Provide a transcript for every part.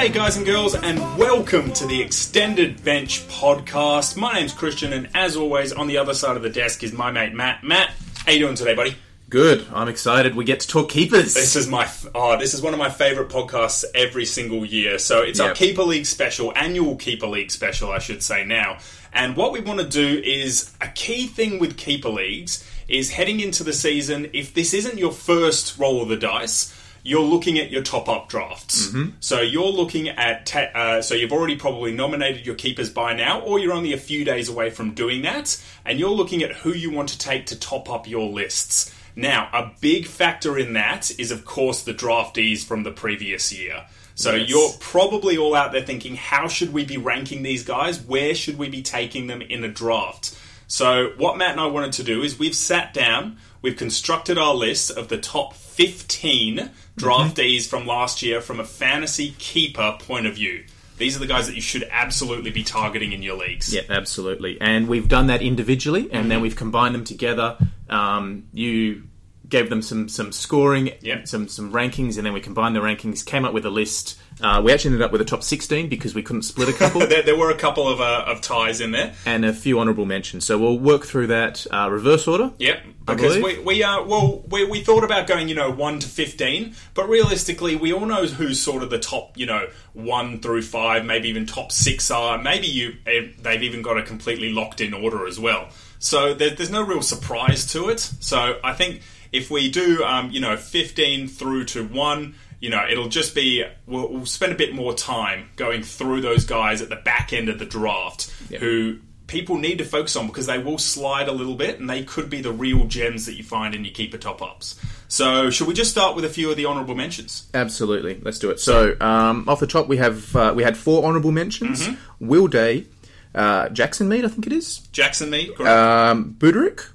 G'day, guys and girls, and welcome to the Extended Bench podcast. My name's Christian, and as always, on the other side of the desk is my mate Matt. Matt, how you doing today, buddy? Good. I'm excited. We get to talk keepers. This is my oh, this is one of my favorite podcasts every single year. So it's our Keeper League special, annual Keeper League special, I should say now. And what we want to do is a key thing with Keeper Leagues is heading into the season. If this isn't your first roll of the dice, you're looking at your top up drafts. So you're looking at ta- uh, so you've already probably nominated your keepers by now, or you're only a few days away from doing that, and you're looking at who you want to take to top up your lists. Now, a big factor in that is, of course, the draftees from the previous year. So Yes. you're probably all out there thinking, how should we be ranking these guys? Where should we be taking them in a draft? So what Matt and I wanted to do is we've sat down, we've constructed our list of the top 15 draftees from last year from a fantasy keeper point of view. These are the guys that you should absolutely be targeting in your leagues. Yeah, absolutely. And we've done that individually, and Mm-hmm. then we've combined them together. Um, you gave them some some scoring, Yep. some some rankings, and then we combined the rankings, came up with a list. Uh, we actually ended up with a top 16 because we couldn't split a couple. There, there were a couple of, uh, of ties in there. And a few honourable mentions. So we'll work through that uh, reverse order. Yep, because we, we uh well we, we thought about going you know one to fifteen, but realistically we all know who's sort of the top you know one through five, maybe even top six are. Maybe you eh, they've even got a completely locked in order as well. So there, there's no real surprise to it. So I think if we do um, you know fifteen through to one. You know, it'll just be we'll, we'll spend a bit more time going through those guys at the back end of the draft who people need to focus on because they will slide a little bit and they could be the real gems that you find in your keeper top ups. So, should we just start with a few of the honourable mentions? Absolutely, let's do it. So um, off the top, we have uh, we had four honourable mentions: Mm-hmm. Will Day, uh, Jackson Mead, I think it is, Jackson Mead, great. um, Budarick,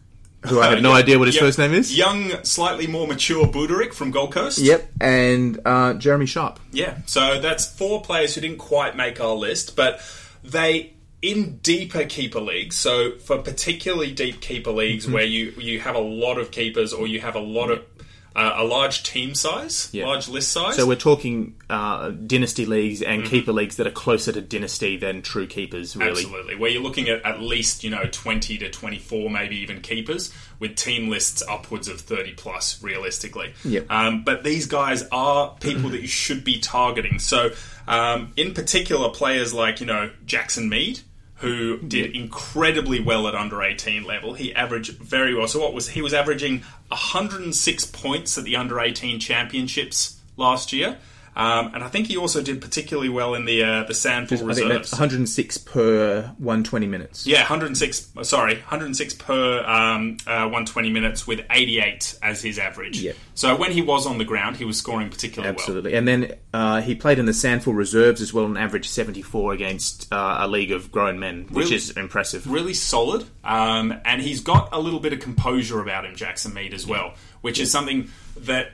who I have no Uh, idea what his yeah, first name is. Young, slightly more mature Budarick from Gold Coast. Yep, and uh, Jeremy Sharp. Yeah, so that's four players who didn't quite make our list, but they in deeper keeper leagues. So for particularly deep keeper leagues where you you have a lot of keepers or you have a lot of uh, a large team size, Yeah. large list size. So we're talking uh, dynasty leagues and keeper leagues that are closer to dynasty than true keepers, really. Absolutely. Where you're looking at at least, you know, 20 to 24, maybe even keepers, with team lists upwards of 30 plus, realistically. Yep. Um, but these guys are people that you should be targeting. So, um, in particular, players like, you know, Jackson Mead. Who did incredibly well at under 18 level. He averaged very well. So, what was he was averaging 106 points at the under 18 championships last year. Um, and I think he also did particularly well in the uh, the SANFL I reserves. 106 per 120 minutes. Yeah, 106. Sorry, 106 per um, uh, 120 minutes with 88 as his average. Yeah. So when he was on the ground, he was scoring particularly well. Absolutely. And then uh, he played in the SANFL reserves as well an average 74 against uh, a league of grown men, which Really? is impressive. Really solid. Um, and he's got a little bit of composure about him, Jackson Mead, as well, which is something that.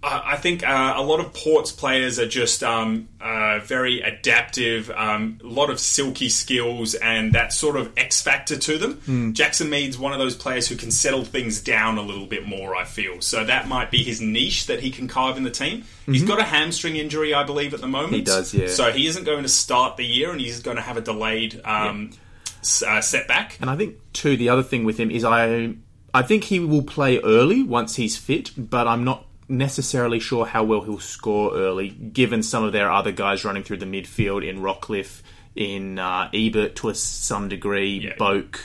I think uh, a lot of Ports players are just um, uh, very adaptive, um, a lot of silky skills, and that sort of X factor to them. Jackson Mead's one of those players who can settle things down a little bit more, I feel. So that might be his niche that he can carve in the team. He's got a hamstring injury, I believe, at the moment. He does, yeah. So he isn't going to start the year, and he's going to have a delayed um, s- uh, setback. And I think, too, the other thing with him is I, I think he will play early once he's fit, but I'm not necessarily sure how well he'll score early, given some of their other guys running through the midfield in Rockliff, in uh, Ebert to a, some degree, Yeah. Boak,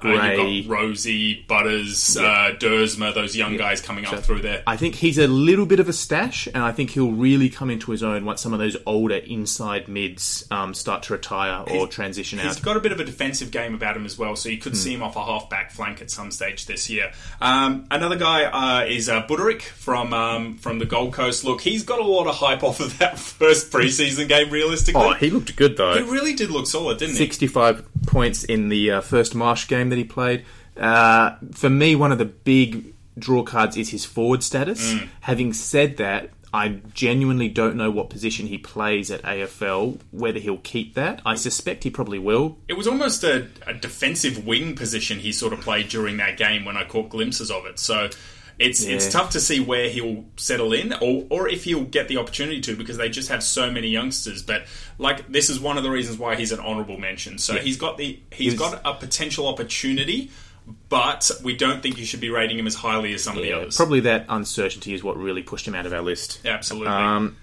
Gray. you've got Rozee, Butters, uh, Duursma, those young guys coming up through there. I think he's a little bit of a stash, and I think he'll really come into his own once some of those older inside mids um, start to retire or transition He's out. got a bit of a defensive game about him as well, so you could see him off a half back flank at some stage this year. Um, another guy uh, is uh, Budarick from um, from the Gold Coast. Look, he's got a lot of hype off of that first preseason game. Realistically, Oh, he looked good though. he really did look solid, didn't he? 65 points in the uh, first Marsh game that he played. Uh, for me, one of the big draw cards is his forward status. Mm. Having said that, I genuinely don't know what position he plays at AFL, whether he'll keep that. I suspect he probably will. It was almost a, a defensive wing position he sort of played during that game when I caught glimpses of it. So it's it's tough to see where he'll settle in, or or if he'll get the opportunity to, because they just have so many youngsters. But like this is one of the reasons why he's an honourable mention. So he's got the he's He's- got a potential opportunity, but we don't think you should be rating him as highly as some of the others. probably that uncertainty is what really pushed him out of our list. Absolutely. Um,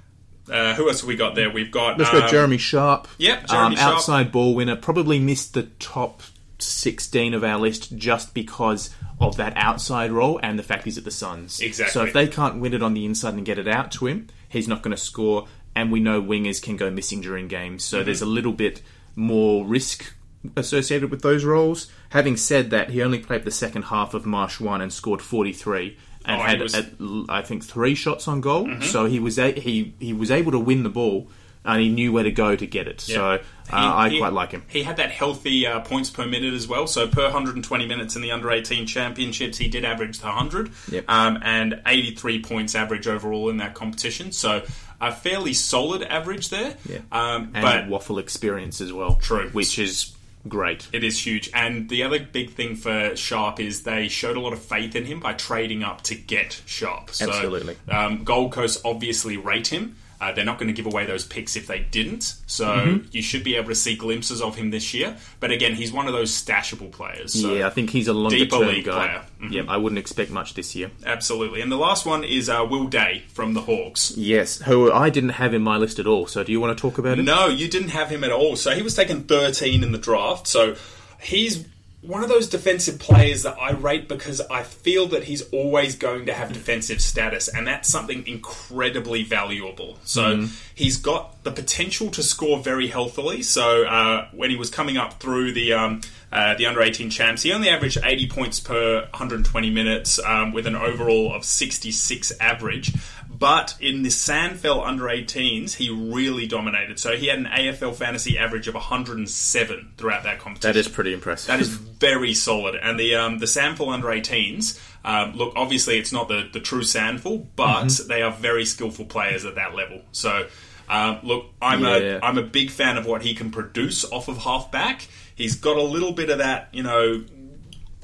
uh, who else have we got there? We've got let's um, go Jeremy Sharp. yep, Jeremy um, Sharp. outside ball winner. Probably missed the top 16 of our list just because of that outside role and the fact he's at the Suns. Exactly. So if they can't win it on the inside and get it out to him, he's not going to score. And we know wingers can go missing during games. Mm-hmm. So there's a little bit more risk associated with those roles. Having said that, he only played the second half of Marsh 1 and scored 43 and Oh, had, was- Mm-hmm. at, I think, three shots on goal. So he was a- he he was able to win the ball and he knew where to go to get it. So uh, He- I he- quite like him. He had that healthy uh, points per minute as well. So per 120 minutes in the under 18 championships, he did average the 100, Yep. um, and 83 points average overall in that competition. So a fairly solid average there. Yeah. Um, but WAFL experience as well. True. Which is great. It is huge. And the other big thing for Sharp is they showed a lot of faith in him by trading up to get Sharp. So, Absolutely. Um, Gold Coast obviously rate him. Uh, they're not going to give away those picks if they didn't. So Mm-hmm. you should be able to see glimpses of him this year. But again, he's one of those stashable players. So yeah, I think he's a longer deeper term league guy. player. Mhm. Yeah, I wouldn't expect much this year. Absolutely. And the last one is uh, Will Day from the Hawks. Yes, who I didn't have in my list at all. So do you want to talk about it? No, you didn't have him at all. So he was taken 13 in the draft. So he's one of those defensive players that I rate because I feel that he's always going to have defensive status, and that's something incredibly valuable. So he's got the potential to score very healthily. So uh, when he was coming up through the um, uh, the under 18 champs, he only averaged 80 points per 120 minutes um, with an overall of 66 average. But in the SANFL under 18s, he really dominated. So he had an AFL fantasy average of 107 throughout that competition. That is pretty impressive. That is very solid. And the um, the SANFL under 18s, um, look, obviously it's not the, the true SANFL, but Mm-hmm. they are very skillful players at that level. So, um, look, I'm Yeah. a I'm a big fan of what he can produce off of halfback. He's got a little bit of that, you know,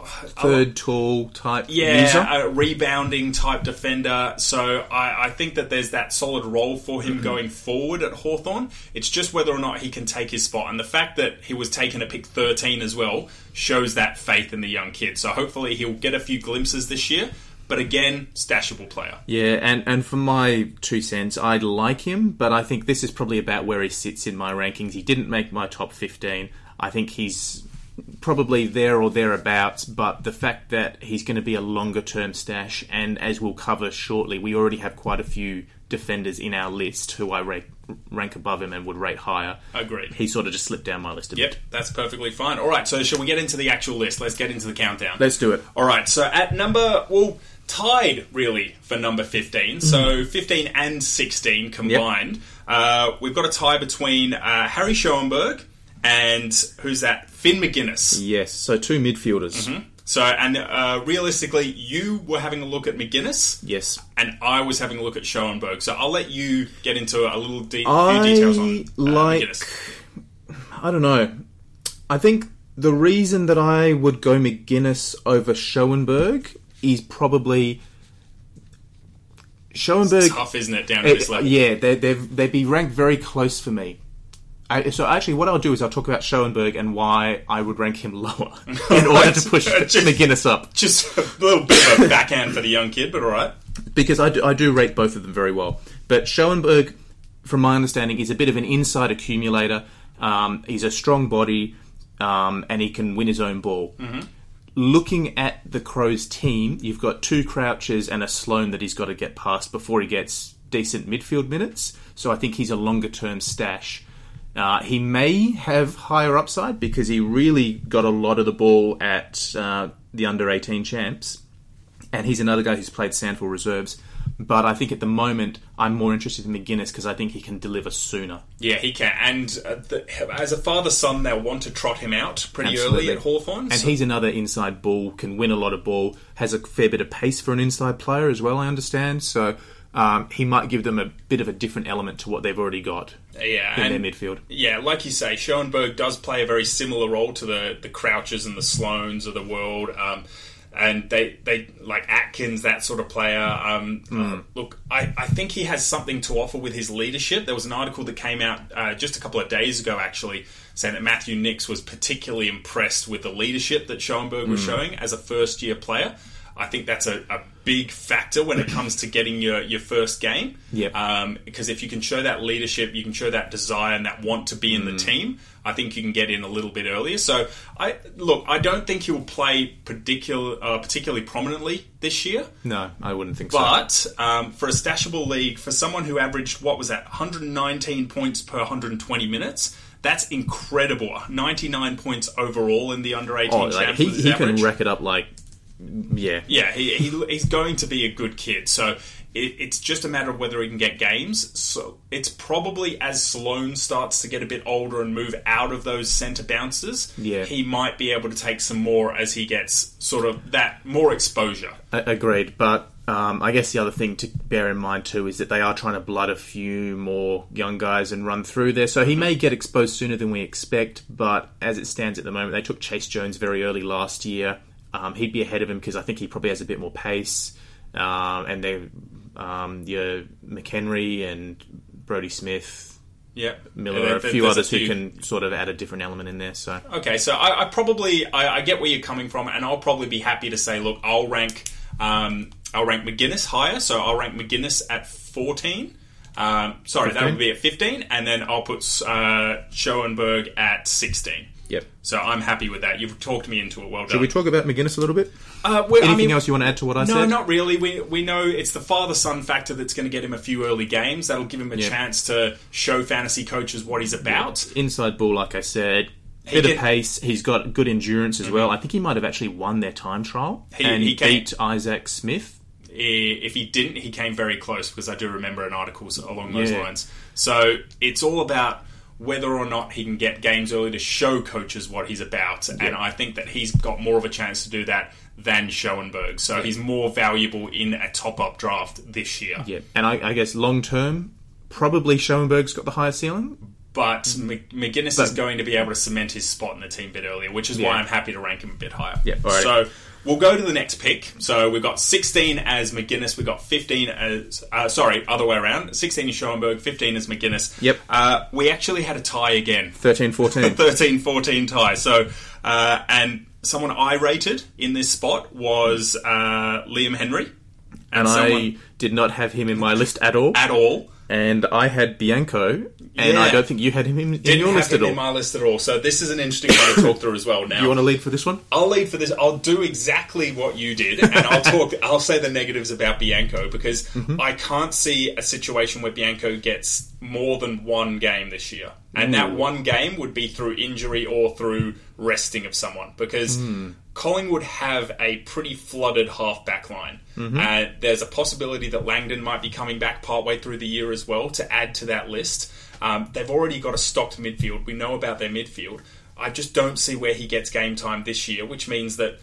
third tall type yeah, user. a rebounding type defender. So I, I think that there's that solid role for Mm-hmm. him going forward at Hawthorn. It's just whether or not he can take his spot. And the fact that he was taken at pick 13 as well shows that faith in the young kid. So hopefully he'll get a few glimpses this year. But again, stashable player. Yeah, and, and for my two cents, I'd like him, but I think this is probably about where he sits in my rankings. He didn't make my top 15. I think he's probably there or thereabouts, but the fact that he's going to be a longer term stash, and as we'll cover shortly, we already have quite a few defenders in our list who I rate, rank above him and would rate higher. Agreed. He sort of just slipped down my list a Yep, bit. Yep, that's perfectly fine. All right, so shall we get into the actual list? Let's get into the countdown. Let's do it. All right, so at number, well, tied really for number 15. So 15 and 16 combined. Uh, we've got a tie between uh, Harry Schoenberg and who's that? Finn Maginness. Yes, so two midfielders. So, and uh, realistically, you were having a look at Maginness. Yes. And I was having a look at Schoenberg. So I'll let you get into a little de- few details on uh, like- Maginness. I don't know. I think the reason that I would go Maginness over Schoenberg is probably Schoenberg. It's Tough, isn't it, down at this level? yeah, they they'd, they'd be ranked very close for me. I, so actually, what I'll do is I'll talk about Schoenberg and why I would rank him lower in order to push Just- Maginness up. Just a little bit of a backhand for the young kid, but all right. because I do, I do rate both of them very well. But Schoenberg, from my understanding, is a bit of an inside accumulator. Um, he's a strong body, um, and he can win his own ball. Looking at the Crows team, you've got two Crouches and a Sloan that he's got to get past before he gets decent midfield minutes. So I think he's a longer term stash. Uh, he may have higher upside because he really got a lot of the ball at uh, the under 18 champs and he's another guy who's played SANFL reserves. But I think at the moment I'm more interested in Maginness because I think he can deliver sooner. Yeah, he can. And uh, the, as a father son, they'll want to trot him out pretty Absolutely. early at Hawthorn. And he's another inside ball, can win a lot of ball, has a fair bit of pace for an inside player as well. I understand, so um, he might give them a bit of a different element to what they've already got yeah, in their midfield. yeah, like you say, Schoenberg does play a very similar role to the the Crouches and the Sloans of the world. Um, and they they like Atkins, that sort of player. Um, uh, look, I, I think he has something to offer with his leadership. There was an article that came out uh, just a couple of days ago, actually, saying that Matthew Nicks was particularly impressed with the leadership that Schoenberg was showing as a first year player. I think that's a, a big factor when it comes to getting your, your first game. Yep. Um, because if you can show that leadership, you can show that desire and that want to be in the team. I think you can get in a little bit earlier. So I look. I don't think he will play particular, uh, particularly prominently this year. No, I wouldn't think so. But um, for a stashable league, for someone who averaged what was that, 119 points per 120 minutes, that's incredible. 99 points overall in the under 18 Oh, like, he, he can rack it up like, yeah. Yeah, he, he, he's going to be a good kid. So it, it's just a matter of whether he can get games. So it's probably as Sloan starts to get a bit older and move out of those centre bounces, Yeah. he might be able to take some more as he gets sort of that more exposure. A- Agreed, but um, I guess the other thing to bear in mind too is that they are trying to blood a few more young guys and run through there. So he may get exposed sooner than we expect, but as it stands at the moment, they took Chayce Jones very early last year. Um, he'd be ahead of him because I think he probably has a bit more pace, um, and they, um, your McHenry and Brodie Smith, Yeah, Miller, There- a few others who few- can sort of add a different element in there. So Okay, so I, I probably I, I get where you're coming from, and I'll probably be happy to say, look, I'll rank um, I'll rank Maginness higher, so I'll rank Maginness at 14. Um, sorry, that would be at 15, and then I'll put uh, Schoenberg at 16. Yep. So I'm happy with that. You've talked me into it. Well done. Should we talk about Maginness a little bit? Uh, well, I Anything mean, else you want to add to what I no, said? No, not really. We we know it's the father son factor that's going to get him a few early games. That'll give him a Yeah. chance to show fantasy coaches what he's about. inside ball, like I said, bit of pace. He's got good endurance as well. I think he might have actually won their time trial He- and he beat Isaac Smith. if he didn't, he came very close because I do remember an article along those Yeah. lines. So it's all about whether or not he can get games early to show coaches what he's about, and I think that he's got more of a chance to do that than Schoenberg. So he's more valuable in a top-up draft this year. Yeah, and I, I guess long term, probably Schoenberg's got the higher ceiling. But Mc- Maginness is going to be able to cement his spot in the team a bit earlier, which is Yeah. why I'm happy to rank him a bit higher. Yeah, alright. So we'll go to the next pick. So we've got 16 as Maginness, we've got 15 as uh, sorry, other way around. 16 is Schoenberg, 15 is Maginness. Yep. Uh, we actually had a tie again. 13 14. 13-14 tie. So uh, and someone I rated in this spot was uh, Liam Henry. and someone- I did not have him in my list at all. at all. and I had Bianco, and Yeah. I don't think you had him in, in Didn't your list at all. in my list at all. So this is an interesting one to talk through as well. Now you want to lead for this one? I'll lead for this. I'll do exactly what you did, and I'll talk. I'll say the negatives about Bianco because Mm-hmm. I can't see a situation where Bianco gets more than one game this year, and that one game would be through injury or through resting of someone because. Hmm. Collingwood have a pretty flooded half back line. Mm-hmm. Uh, there's a possibility that Langdon might be coming back partway through the year as well to add to that list. Um, they've already got a stocked midfield. We know about their midfield. I just don't see where he gets game time this year, which means that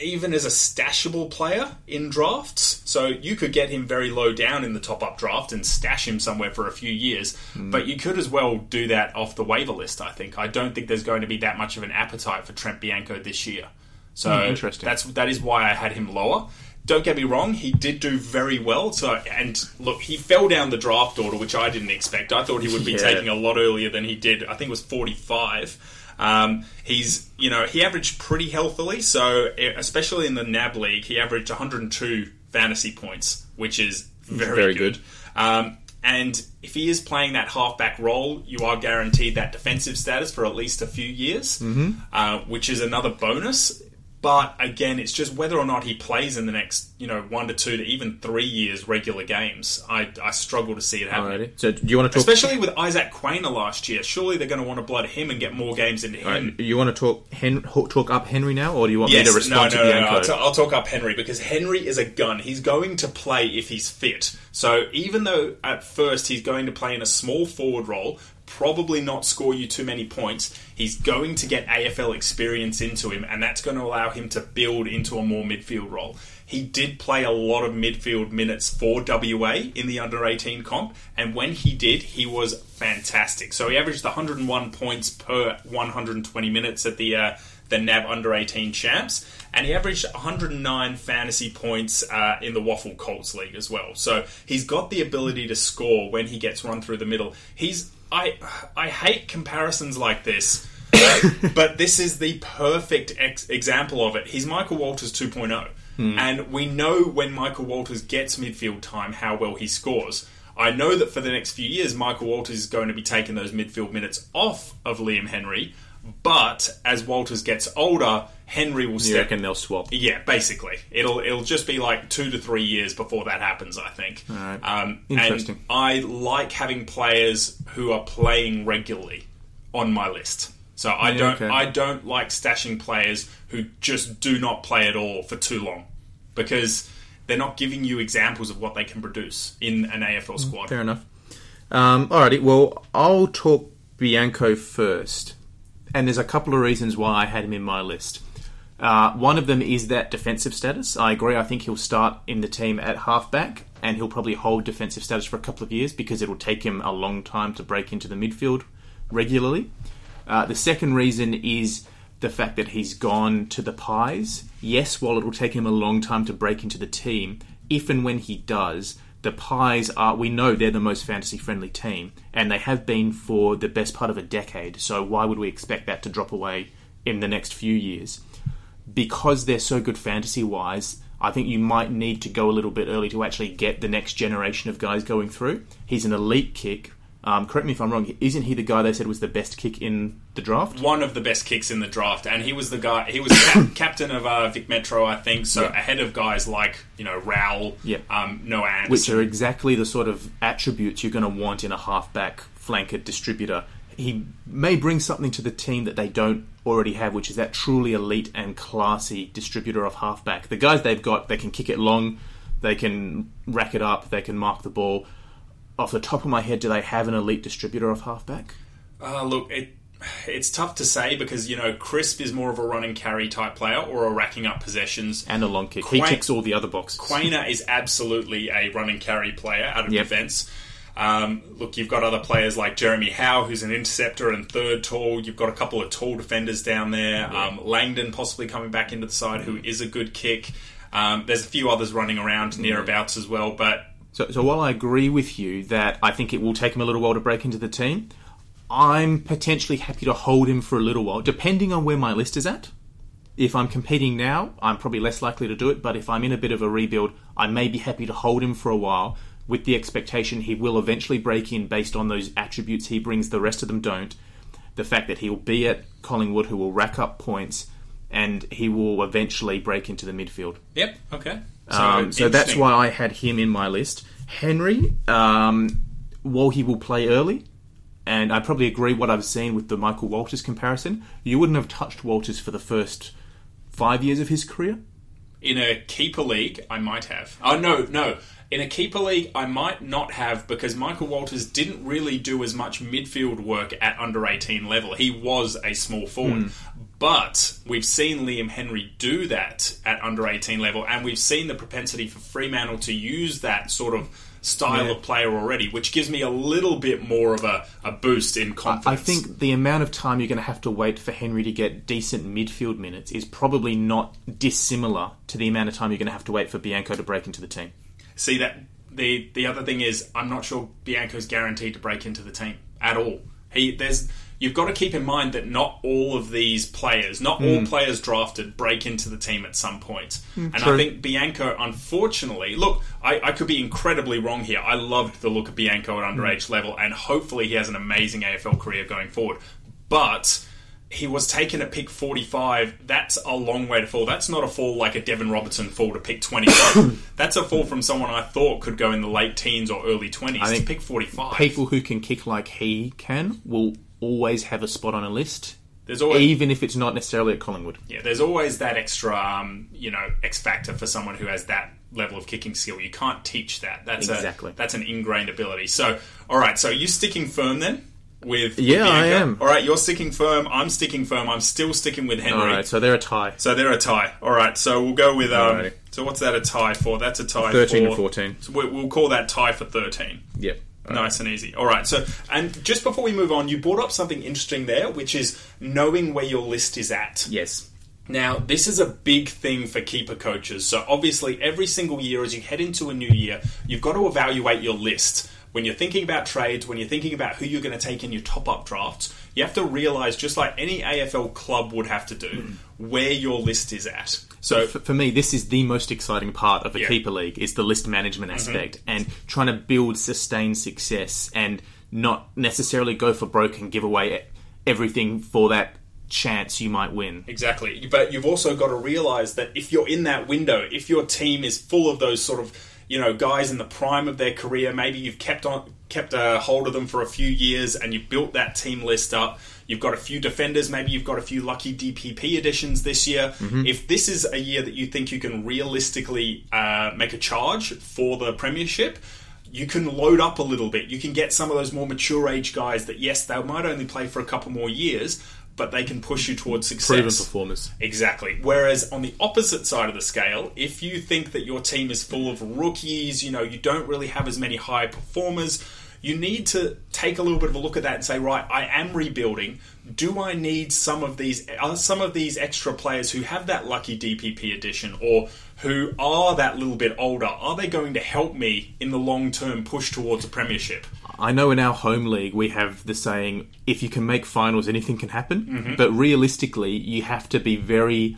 even as a stashable player in drafts, so you could get him very low down in the top up draft and stash him somewhere for a few years, but you could as well do that off the waiver list, I think. I don't think there's going to be that much of an appetite for Trent Bianco this year. So Hmm, interesting. that's that is why I had him lower. Don't get me wrong, he did do very well. So and look, he fell down the draft order, which I didn't expect. I thought he would be Yeah. taking a lot earlier than he did. I think it was 45. Um, he's, you know, he averaged pretty healthily. So, especially in the NAB league, he averaged 102 fantasy points, which is very, Very good. good. Um, and if he is playing that halfback role, you are guaranteed that defensive status for at least a few years, mm-hmm. uh, which is another bonus. But again, it's just whether or not he plays in the next, you know, one to two to even three years regular games. I, I struggle to see it happening. Alrighty. So do you want to talk? Especially with Isaac Quaynor last year, surely they're going to want to blood him and get more games into him. Alright, you want to talk Hen- talk up Henry now, or do you want Yes, me to no, respond no, to no, Bianco? no. I'll, t- I'll talk up Henry because Henry is a gun. He's going to play if he's fit. So even though at first he's going to play in a small forward role, probably not score you too many points, he's going to get AFL experience into him, and that's going to allow him to build into a more midfield role. He did play a lot of midfield minutes for WA in the under 18 comp, and when he did, he was fantastic. So he averaged 101 points per 120 minutes at the uh, the NAB under 18 champs, and he averaged 109 fantasy points uh, in the WAFL Colts League as well. So he's got the ability to score when he gets run through the middle. He's I I hate comparisons like this. but this is the perfect ex- example of it. He's Michael Walters 2.0. Hmm. And we know when Michael Walters gets midfield time how well he scores. I know that for the next few years, Michael Walters is going to be taking those midfield minutes off of Liam Henry. But as Walters gets older, Henry will You step. reckon they'll swap? Yeah, basically, it'll it'll just be like two to three years before that happens. I think. Um, Interesting. And I like having players who are playing regularly on my list. So I Yeah, don't okay. I don't like stashing players who just do not play at all for too long because they're not giving you examples of what they can produce in an AFL squad. Fair enough. Um, alrighty, well, I'll talk Bianco first. And there's a couple of reasons why I had him in my list. Uh, one of them is that defensive status. I agree. I think he'll start in the team at halfback, and he'll probably hold defensive status for a couple of years because it'll take him a long time to break into the midfield regularly. Uh, the second reason is the fact that he's gone to the Pies. Yes, while it will take him a long time to break into the team, if and when he does, the Pies are, we know they're the most fantasy friendly team, and they have been for the best part of a decade, so why would we expect that to drop away in the next few years? Because they're so good fantasy wise, I think you might need to go a little bit early to actually get the next generation of guys going through. He's an elite kick. Um, correct me if I'm wrong. Isn't he the guy they said was the best kick in the draft? One of the best kicks in the draft, and he was the guy. He was cap- captain of uh, Vic Metro, I think. So Yeah. ahead of guys like you know Rowell, Yeah. um, Noah Anderson. which are exactly the sort of attributes you're going to want in a halfback flanker distributor. He may bring something to the team that they don't already have, which is that truly elite and classy distributor of halfback. The guys they've got, they can kick it long, they can rack it up, they can mark the ball. Off the top of my head, do they have an elite distributor of halfback? Uh, look, it, it's tough to say because you know Crisp is more of a run and carry type player or a racking up possessions. And a long kick. He Quain- ticks all the other boxes. Quaynor is absolutely a run and carry player out of Yep. defence. Um, look, you've got other players like Jeremy Howe, who's an interceptor and third tall. You've got a couple of tall defenders down there. Um, Langdon possibly coming back into the side, who is a good kick. Um, there's a few others running around nearabouts as well, but So, so while I agree with you that I think it will take him a little while to break into the team, I'm potentially happy to hold him for a little while, depending on where my list is at. If I'm competing now, I'm probably less likely to do it, but if I'm in a bit of a rebuild, I may be happy to hold him for a while with the expectation he will eventually break in based on those attributes he brings, the rest of them don't. The fact that he'll be at Collingwood, who will rack up points, and he will eventually break into the midfield. yep, okay. Um, so that's why I had him in my list. Henry, um, while he will play early, and I probably agree what I've seen with the Michael Walters comparison, you wouldn't have touched Walters for the first five years of his career. in a keeper league, I might have. Oh no, no. In a keeper league, I might not have because Michael Walters didn't really do as much midfield work at under 18 level. He was a small forward. But we've seen Liam Henry do that at under 18 level, and we've seen the propensity for Fremantle to use that sort of style Yeah. of player already, which gives me a little bit more of a, a boost in confidence. I think the amount of time you're going to have to wait for Henry to get decent midfield minutes is probably not dissimilar to the amount of time you're going to have to wait for Bianco to break into the team. See that the the other thing is I'm not sure Bianco's guaranteed to break into the team at all. He there's you've got to keep in mind that not all of these players, not all hmm. players drafted break into the team at some point. Hmm. and I think Bianco unfortunately look, I, I could be incredibly wrong here. I loved the look of Bianco at underage hmm. level and hopefully he has an amazing AFL career going forward. But he was taken at pick 45. That's a long way to fall. That's not a fall like a Deven Robertson fall to pick 21. That's a fall from someone I thought could go in the late teens or early 20s to think pick 45. People who can kick like he can will always have a spot on a list, There's always even if it's not necessarily at Collingwood. yeah, there's always that extra um, you know X factor for someone who has that level of kicking skill. You can't teach that. That's Exactly. A, that's an ingrained ability. So, all right. So you sticking firm then with Yeah, I am. All right, you're sticking firm. I'm sticking firm. I'm still sticking with Henry. All right, so they're a tie. So they're a tie. All right, so we'll go with. Um, Alrighty. so what's that a tie for? That's a tie 13 for and 14. So we- we'll call that tie for thirteen. Yep. Nice and easy. All right. So, and just before we move on, you brought up something interesting there, which is knowing where your list is at. Yes. Now, this is a big thing for keeper coaches. So, obviously, every single year as you head into a new year, you've got to evaluate your list. When you're thinking about trades, when you're thinking about who you're going to take in your top up drafts, you have to realize, just like any AFL club would have to do, hmm. Where your list is at. So, for, for me, this is the most exciting part of a Yeah. keeper league is the list management mm-hmm. aspect and trying to build sustained success and not necessarily go for broke and give away everything for that chance you might win. Exactly. But you've also got to realize that if you're in that window, if your team is full of those sort of, you know, guys in the prime of their career, maybe you've kept on kept a hold of them for a few years and you've built that team list up. You've got a few defenders, maybe you've got a few lucky DPP additions this year. If this is a year that you think you can realistically uh, make a charge for the premiership, you can load up a little bit. You can get some of those more mature age guys that, yes, they might only play for a couple more years, but they can push you towards success. Proven performers. Exactly. Whereas on the opposite side of the scale, if you think that your team is full of rookies, you know, you don't really have as many high performers, you need to take a little bit of a look at that and say, right, I am rebuilding. Do I need some of these are some of these extra players who have that lucky DPP edition or who are that little bit older? Are they going to help me in the long term push towards a premiership? I know in our home league we have the saying, if you can make finals, anything can happen. But realistically, you have to be very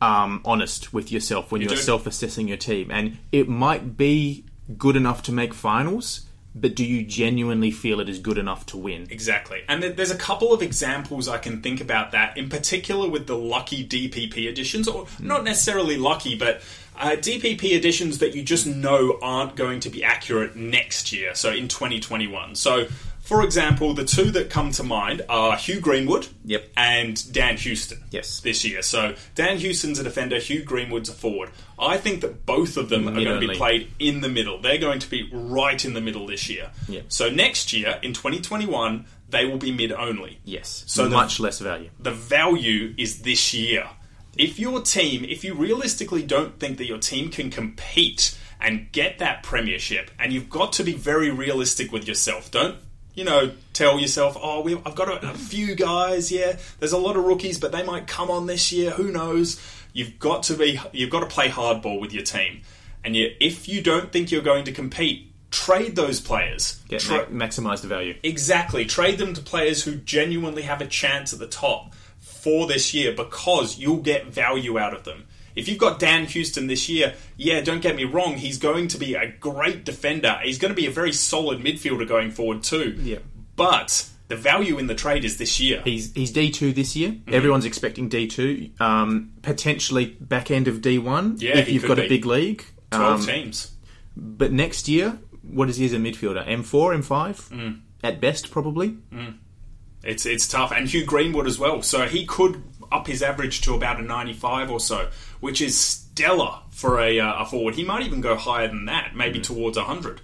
um, honest with yourself when you are self assessing your team. And it might be good enough to make finals, but do you genuinely feel it is good enough to win? Exactly. And there's a couple of examples I can think about that, in particular with the lucky DPP editions, or not necessarily lucky, but uh, DPP editions that you just know aren't going to be accurate next year, so in 2021. So, for example, the two that come to mind are Hugh Greenwood Yep. and Dan Houston Yes. this year. So, Dan Houston's a defender, Hugh Greenwood's a forward. I think that both of them are going to be played in the middle. They're going to be right in the middle this year. Yeah. So next year, in 2021, they will be mid only. Yes. So So the- much less value. The value is this year. If your team, if you realistically don't think that your team can compete and get that premiership, and you've got to be very realistic with yourself. Don't you know, tell yourself, oh, we, I've got a, a few guys. Yeah, there's a lot of rookies, but they might come on this year. Who knows? You've got to be, you've got to play hardball with your team. And you, if you don't think you're going to compete, trade those players. Get Tra- ma- maximize the value. Exactly. Trade them to players who genuinely have a chance at the top for this year because you'll get value out of them. If you've got Dan Houston this year, yeah, don't get me wrong, he's going to be a great defender. He's going to be a very solid midfielder going forward too. Yeah. But the value in the trade is this year. He's he's D two this year. Mm-hmm. Everyone's expecting D two. Um, potentially back end of D one Yeah, if you've got be. a big league. 12 Um, teams. But next year, what is he as a midfielder? M four, M five, Mm. at best, probably. It's it's tough, and Hugh Greenwood as well. So he could up his average to about a 95 or so, which is stellar for a, uh, a forward. He might even go higher than that, maybe towards 100.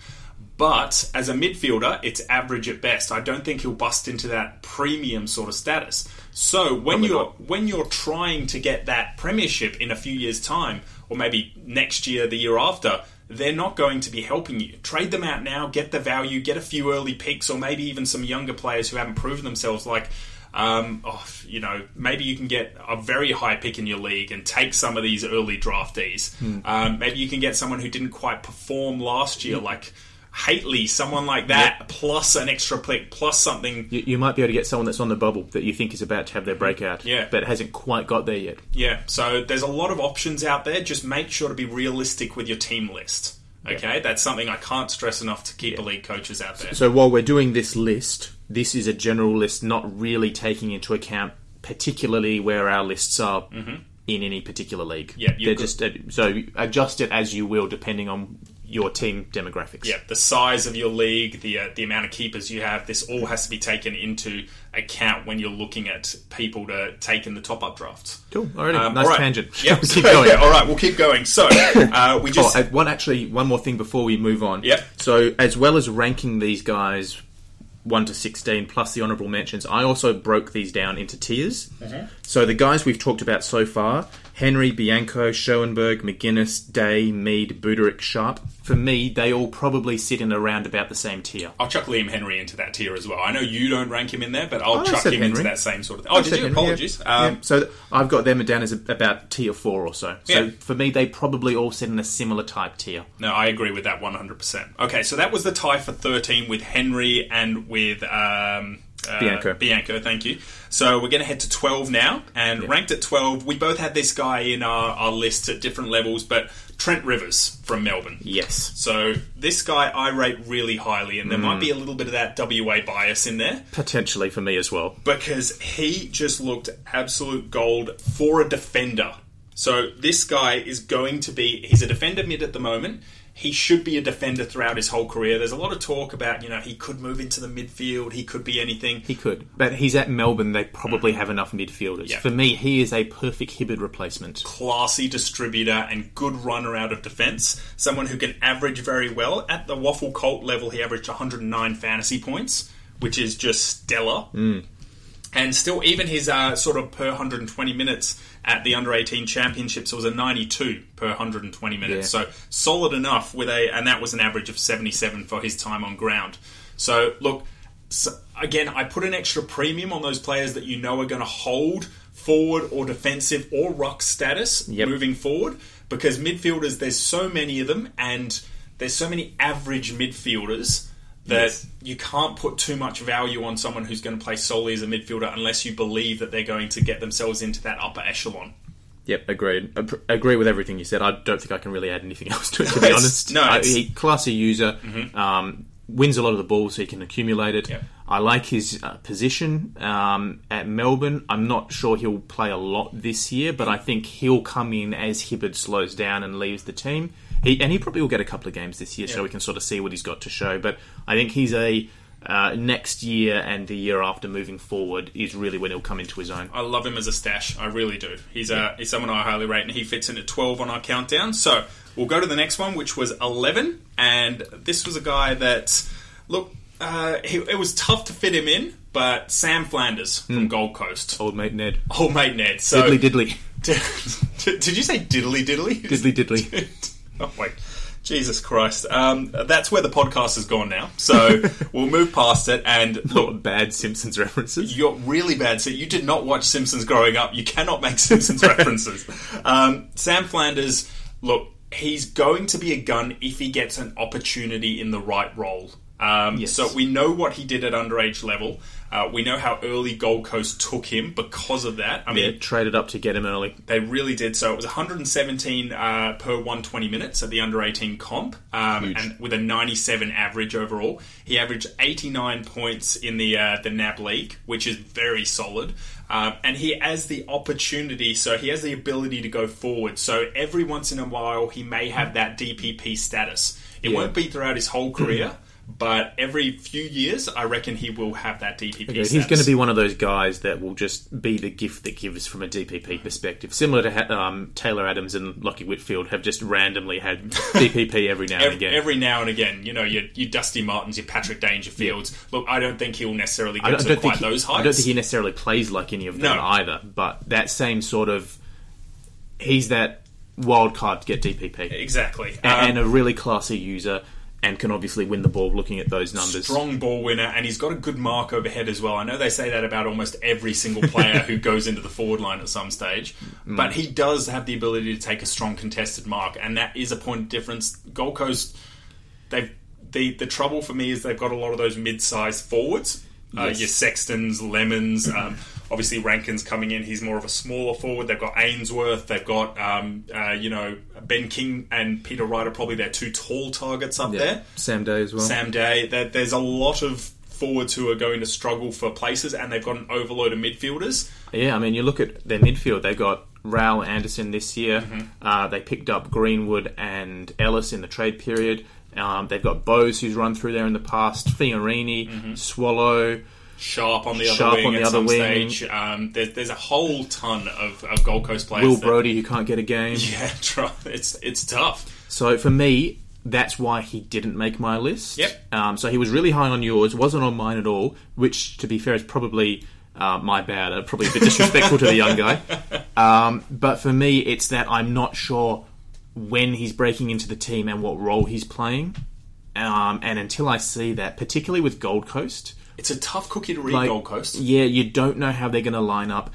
But as a midfielder, it's average at best. I don't think he'll bust into that premium sort of status. So when Probably you're not. when you're trying to get that premiership in a few years' time, or maybe next year, the year after, they're not going to be helping you. Trade them out now, get the value, get a few early picks, or maybe even some younger players who haven't proven themselves. Like, um, oh, you know, maybe you can get a very high pick in your league and take some of these early draftees. Um, maybe you can get someone who didn't quite perform last year, like. Hately, someone like that, plus an extra pick, plus something You, you might be able to get someone that's on the bubble that you think is about to have their breakout, Yeah. but hasn't quite got there yet. Yeah, so there's a lot of options out there. Just make sure to be realistic with your team list. Okay, that's something I can't stress enough to keep elite coaches out there. So while we're doing this list, this is a general list, not really taking into account particularly where our lists are in any particular league. Mm-hmm. Yeah, they're could- just uh, so adjust it as you will, depending on your team demographics. yeah, the size of your league, the uh, the amount of keepers you have, this all has to be taken into account when you're looking at people to take in the top up drafts. Cool. Alrighty. Um, nice all right. tangent. Yep. Keep going. Yeah, all right, we'll keep going. So uh, we Oh, just uh, one actually, one more thing before we move on. Yep. So, as well as ranking these guys one to sixteen plus the honourable mentions, I also broke these down into tiers. Mm-hmm. So the guys we've talked about so far, Henry, Bianco, Schoenberg, Maginness, Day, Mead, Budarick, Sharp. For me, they all probably sit in around about the same tier. I'll chuck Liam Henry into that tier as well. I know you don't rank him in there, but I'll I chuck him into that same sort of thing. Oh, I did you? Henry. Apologies. Yeah. Um, So th- I've got them down as a, about tier four or so. So Yeah. for me, they probably all sit in a similar type tier. No, I agree with that 100%. Okay, so that was the tie for 13 with Henry and with um, uh, Bianco. Bianco, thank you. So we're going to head to 12 now. And ranked at 12, we both had this guy in our, our list at different levels, but Trent Rivers from Melbourne. Yes. So this guy I rate really highly, and there might be a little bit of that WA bias in there Potentially for me as well. because he just looked absolute gold for a defender. So this guy is going to be he's a defender mid at the moment. He should be a defender throughout his whole career. There's a lot of talk about, you know, he could move into the midfield, he could be anything. He could. But he's at Melbourne, they probably have enough midfielders. Mm. Yeah. For me, he is a perfect Hibberd replacement. classy distributor and good runner out of defence. Someone who can average very well. At the WAFL Colt level, he averaged 109 fantasy points, which is just stellar. And still, even his uh, sort of per 120 minutes at the under 18 championships it was a 92 per 120 minutes. Yeah. So solid enough with a, and that was an average of 77 for his time on ground. So look, so again, I put an extra premium on those players that you know are going to hold forward or defensive or ruck status Yep. moving forward because midfielders, there's so many of them, and there's so many average midfielders that Yes. you can't put too much value on someone who's going to play solely as a midfielder unless you believe that they're going to get themselves into that upper echelon. Yep, agreed. Ag- agree with everything you said. I don't think I can really add anything else to it, to be honest. no, I- he, classy user, um, wins a lot of the balls, so he can accumulate it. Yep. I like his uh, position um, at Melbourne. I'm not sure he'll play a lot this year, but I think he'll come in as Hibberd slows down and leaves the team. He, and he probably will get a couple of games this year, so we can sort of see what he's got to show. But I think he's a uh, next year and the year after moving forward is really when he'll come into his own. I love him as a stash. I really do. He's uh, he's someone I highly rate, and he fits in at 12 on our countdown. So we'll go to the next one, which was 11. And this was a guy that, look, uh, he, it was tough to fit him in, but Sam Flanders from Gold Coast. Old mate Ned. Old mate Ned. So, Diddly diddly. did, did you say diddly diddly? Diddly diddly. oh, wait. Jesus Christ. Um, that's where the podcast has gone now. So we'll move past it. And look, bad Simpsons references? you're really bad. So you did not watch Simpsons growing up. You cannot make Simpsons references. Um, Sam Flanders, look, he's going to be a gun if he gets an opportunity in the right role. Um, Yes. So we know what he did at underage level. Uh, we know how early Gold Coast took him because of that. I mean, Yeah, traded up to get him early. they really did. So it was 117 uh, per 120 minutes at the under 18 comp, um, and with a 97 average overall. He averaged 89 points in the uh, the NAB league, which is very solid. Um, and he has the opportunity, so he has the ability to go forward. So every once in a while, he may have that DPP status. It Yeah. won't be throughout his whole career. But every few years, I reckon he will have that DPP Okay, he's going to be one of those guys that will just be the gift that gives from a DPP perspective. Similar to um, Taylor Adams and Lachie Whitfield have just randomly had DPP every now and again. every now and again, you know, your, your Dusty Martins, your Patrick Dangerfields. Look, I don't think he'll necessarily get to quite he, those heights. I don't think he necessarily plays like any of them No. either. But that same sort of he's that wild card to get DPP exactly. and, Um, and a really classy user and can obviously win the ball looking at those numbers. strong ball winner, and he's got a good mark overhead as well. I know they say that about almost every single player who goes into the forward line at some stage, Mm. but he does have the ability to take a strong contested mark, and that is a point of difference. Gold Coast, they've the the trouble for me is they've got a lot of those mid-sized forwards. Uh, your Sextons, Lemmens, um, obviously Rankine's coming in. He's more of a smaller forward. They've got Ainsworth. They've got um, uh, you know Ben King and Peter Wright are probably their two tall targets up Yeah. there. Sam Day as well. Sam Day. There, there's a lot of forwards who are going to struggle for places, and they've got an overload of midfielders. Yeah, I mean, you look at their midfield. They've got Rowell Anderson this year. Mm-hmm. Uh, they picked up Greenwood and Ellis in the trade period. Um, they've got Bowes, who's run through there in the past. Fiorini, Mm-hmm. Swallow. Sharp on the other Sharp wing on the at other some wing. stage. Um, there's, there's a whole ton of, of Gold Coast players. Will that- Brodie, who can't get a game. Yeah, try, it's it's tough. So for me, that's why he didn't make my list. Yep. Um, so he was really high on yours, wasn't on mine at all. Which, to be fair, is probably uh, my bad. Uh, probably a bit disrespectful to the young guy. Um, but for me, it's that I'm not sure when he's breaking into the team and what role he's playing. Um, and until I see that, particularly with Gold Coast, It's a tough cookie to read, like, Gold Coast. Yeah, you don't know how they're going to line up.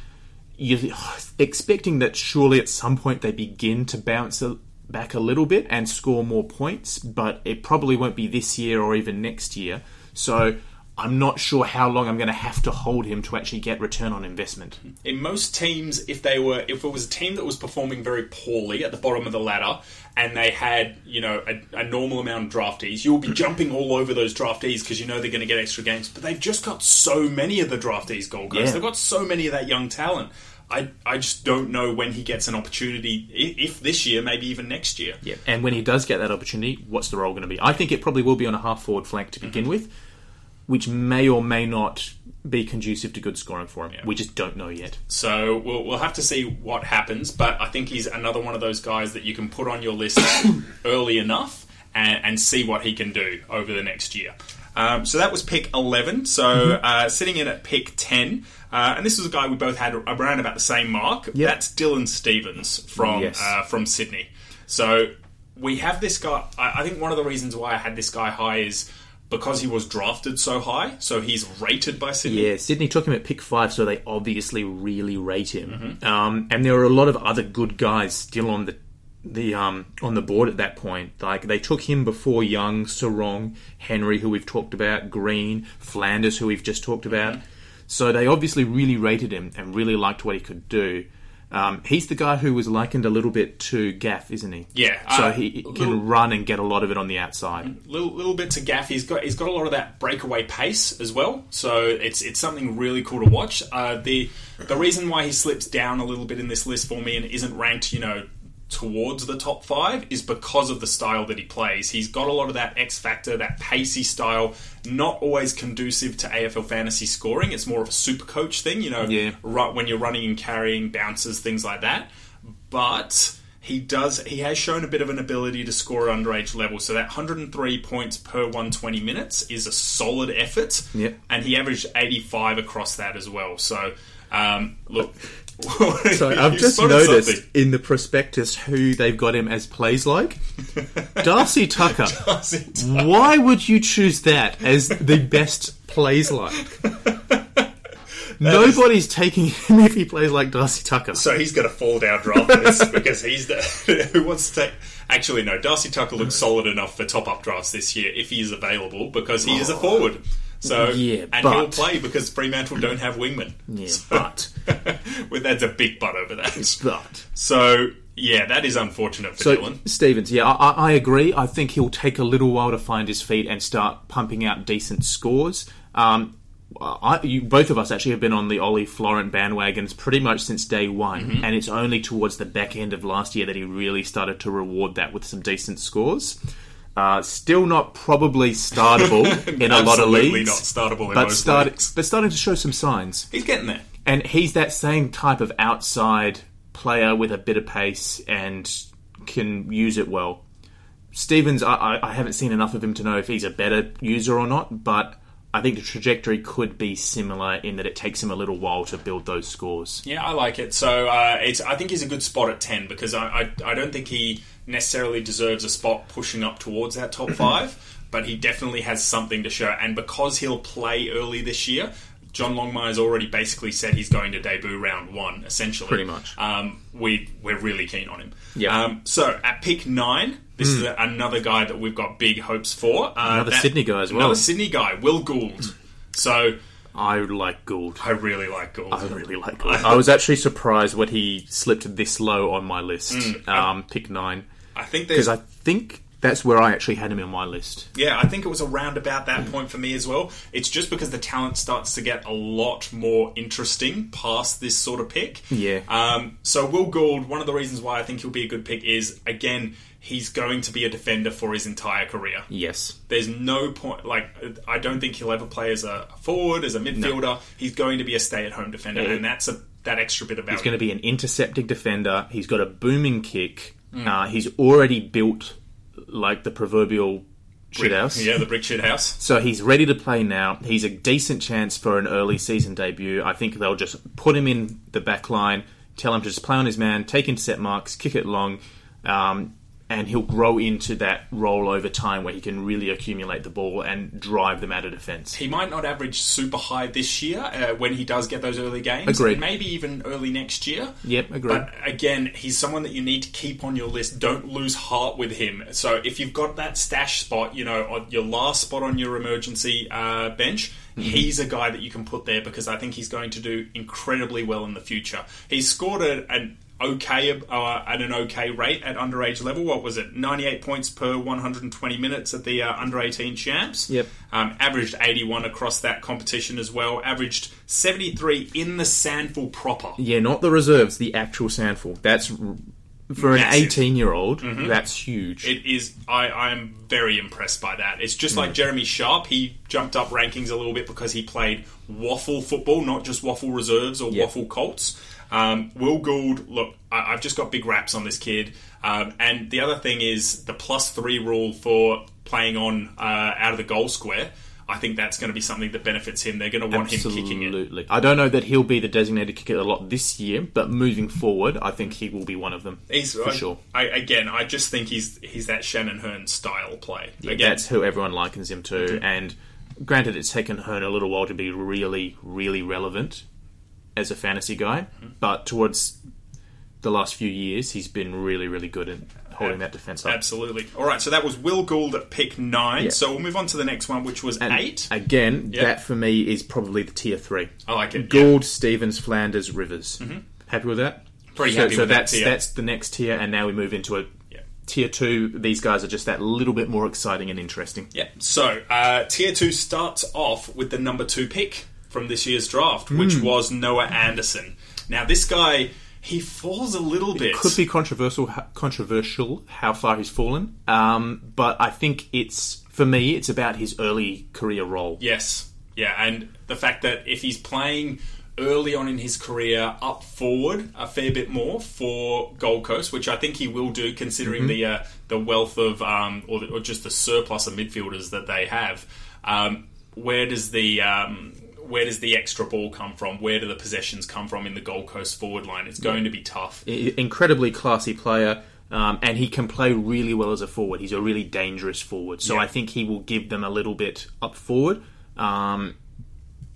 You're expecting that surely at some point they begin to bounce a, back a little bit and score more points, but it probably won't be this year or even next year. So I'm not sure how long I'm going to have to hold him to actually get return on investment. in most teams, if they were, if it was a team that was performing very poorly at the bottom of the ladder, and they had, you know, a, a normal amount of draftees, you'll be jumping all over those draftees because you know they're going to get extra games. But they've just got so many of the draftees, Gold Coast. Yeah. They've got so many of that young talent. I, I just don't know when he gets an opportunity, if this year, maybe even next year. Yeah, and when he does get that opportunity, what's the role going to be? I think it probably will be on a half forward flank to mm-hmm. begin with, which may or may not be conducive to good scoring for him. We just don't know yet. So we'll, we'll have to see what happens. But I think he's another one of those guys that you can put on your list early enough and, and see what he can do over the next year. Um, so that was pick 11. So Mm-hmm. uh, sitting in at pick 10. Uh, and this was a guy we both had around about the same mark. Yep. That's Dylan Stephens from Yes. uh, from Sydney. So we have this guy. I, I think one of the reasons why I had this guy high is because he was drafted so high. So he's rated by Sydney. Yeah, Sydney took him at pick five, so they obviously really rate him. Um, and there were a lot of other good guys still on the the um, on the board at that point. Like they took him before Young, Serong, Henry, who we've talked about, Green, Flanders, who we've just talked about. So they obviously really rated him and really liked what he could do. Um, he's the guy who was likened a little bit to Gaff, isn't he? Yeah, So uh, he can little- run and get a lot of it on the outside. little little bit to gaff. He's got he's got a lot of that breakaway pace as well. So it's it's something really cool to watch. Uh, the the reason why he slips down a little bit in this list for me and isn't ranked, you know, towards the top five is because of the style that he plays. He's got a lot of that X factor, that pacey style. Not always conducive to AFL fantasy scoring. It's more of a super coach thing, you know, Yeah. ru- when you're running and carrying bounces, things like that. But he does he has shown a bit of an ability to score at underage level. So that 103 points per 120 minutes is a solid effort. Yep. And he averaged 85 across that as well. So um, look So I've just noticed something. in the prospectus who they've got him as plays like. Darcy Tucker. Why would you choose that as the best plays like? Nobody's taking him if he plays like Darcy Tucker. So he's going to fall down draft list because he's the who wants to take. Actually, no. Darcy Tucker looks solid enough for top up drafts this year if he is available because he is a forward. So Yeah, and but- he'll play because Fremantle don't have wingmen. Yeah, So- but well, that's a big butt over that. but So yeah, that is unfortunate for so Dylan. Stephens, yeah, I, I agree. I think he'll take a little while to find his feet and start pumping out decent scores. Um, I, you, both of us actually have been on the Ollie Florent bandwagons pretty much since day one, Mm-hmm. and it's only towards the back end of last year that he really started to reward that with some decent scores. Uh, still not probably startable in a lot of leagues, not startable in but start, leagues. but starting to show some signs. He's getting there. And he's that same type of outside player with a bit of pace and can use it well. Stephens, I, I, I haven't seen enough of him to know if he's a better user or not, but I think the trajectory could be similar in that it takes him a little while to build those scores. Yeah, I like it. So uh, it's I think he's a good spot at ten because I, I I don't think he necessarily deserves a spot pushing up towards that top five, but he definitely has something to show. And because he'll play early this year, John Longmire's already basically said he's going to debut round one, essentially. Pretty much. Um, we we're really keen on him. Yeah. Um, so at pick nine. This is a, another guy that we've got big hopes for. Uh, Hmm. Another that- Sydney guy as well. Another Sydney guy, Will Gould. So I like Gould. I really like Gould. I really like Gould. I was actually surprised when he slipped this low on my list. um, pick nine. I think there's Because I think that's where I actually had him on my list. Yeah, I think it was around about that point for me as well. It's just because the talent starts to get a lot more interesting past this sort of pick. Yeah. Um, so Will Gould, one of the reasons why I think he'll be a good pick is again he's going to be a defender for his entire career. Yes. There's no point like I don't think he'll ever play as a forward, as a midfielder. He's going to be a stay-at-home defender, Yeah. and that's a that extra bit of value. He's going to be an intercepting defender. He's got a booming kick. Mm. Uh, he's already built like the proverbial Brick- shithouse. Yeah, the brick shit house. So he's ready to play now. He's a decent chance for an early season debut. I think they'll just put him in the back line, tell him to just play on his man, take intercept marks, kick it long, um, and he'll grow into that role over time where he can really accumulate the ball and drive them out of defence. He might not average super high this year uh, when he does get those early games. Agreed. Maybe even early next year. Yep, agreed. But again, he's someone that you need to keep on your list. Don't lose heart with him. So if you've got that stash spot, you know, on your last spot on your emergency uh, bench, Mm-hmm. he's a guy that you can put there because I think he's going to do incredibly well in the future. He's scored a, an okay uh, at an okay rate at underage level. What was it? 98 points per 120 minutes at the uh, under 18 champs. Yep. Um, averaged 81 across that competition as well. Averaged 73 in the SANFL proper. Yeah, not the reserves, the actual SANFL. That's for an Massive. 18 year old, that's huge. It is. I, I'm very impressed by that. It's just like Jeremy Sharp. He jumped up rankings a little bit because he played WAFL football, not just WAFL reserves or Yep. WAFL Colts. Um, Will Gould, look, I, I've just got big raps on this kid. Um, and the other thing is the plus three rule for playing on uh, out of the goal square. I think that's going to be something that benefits him. They're going to want him kicking it. Absolutely. I don't know that he'll be the designated kicker a lot this year, but moving forward, I think he will be one of them. He's for I, sure. I, again, I just think he's he's that Shannon Hurn style play. Yeah, again, that's who everyone likens him to. And granted, it's taken Hurn a little while to be really, really relevant as a fantasy guy, but towards the last few years, he's been really, really good at holding that defense up. Absolutely. All right, so that was Will Gould at pick nine. Yeah. So we'll move on to the next one, which was And eight. Again, Yeah. that for me is probably the tier three. I like it. Gould, Stephens, Flanders, Rivers. Happy with that? Pretty so, happy so with that that's that's the next tier, and now we move into a tier two. These guys are just that little bit more exciting and interesting. Yeah. So uh, tier two starts off with the number two pick from this year's draft, Hmm. which was Noah Anderson. Now, this guy he falls a little bit. Could be controversial, controversial how far he's fallen, um, but I think it's for me, it's about his early career role. Yes. Yeah, and the fact that if he's playing early on in his career up forward a fair bit more for Gold Coast, which I think he will do considering Mm-hmm. the uh, the wealth of um, or, the, or just the surplus of midfielders that they have. Um, where does the um, where does the extra ball come from? Where do the possessions come from in the Gold Coast forward line? It's going to be tough. Incredibly classy player. Um, and he can play really well as a forward. He's a really dangerous forward. So Yeah. I think he will give them a little bit up forward. Um,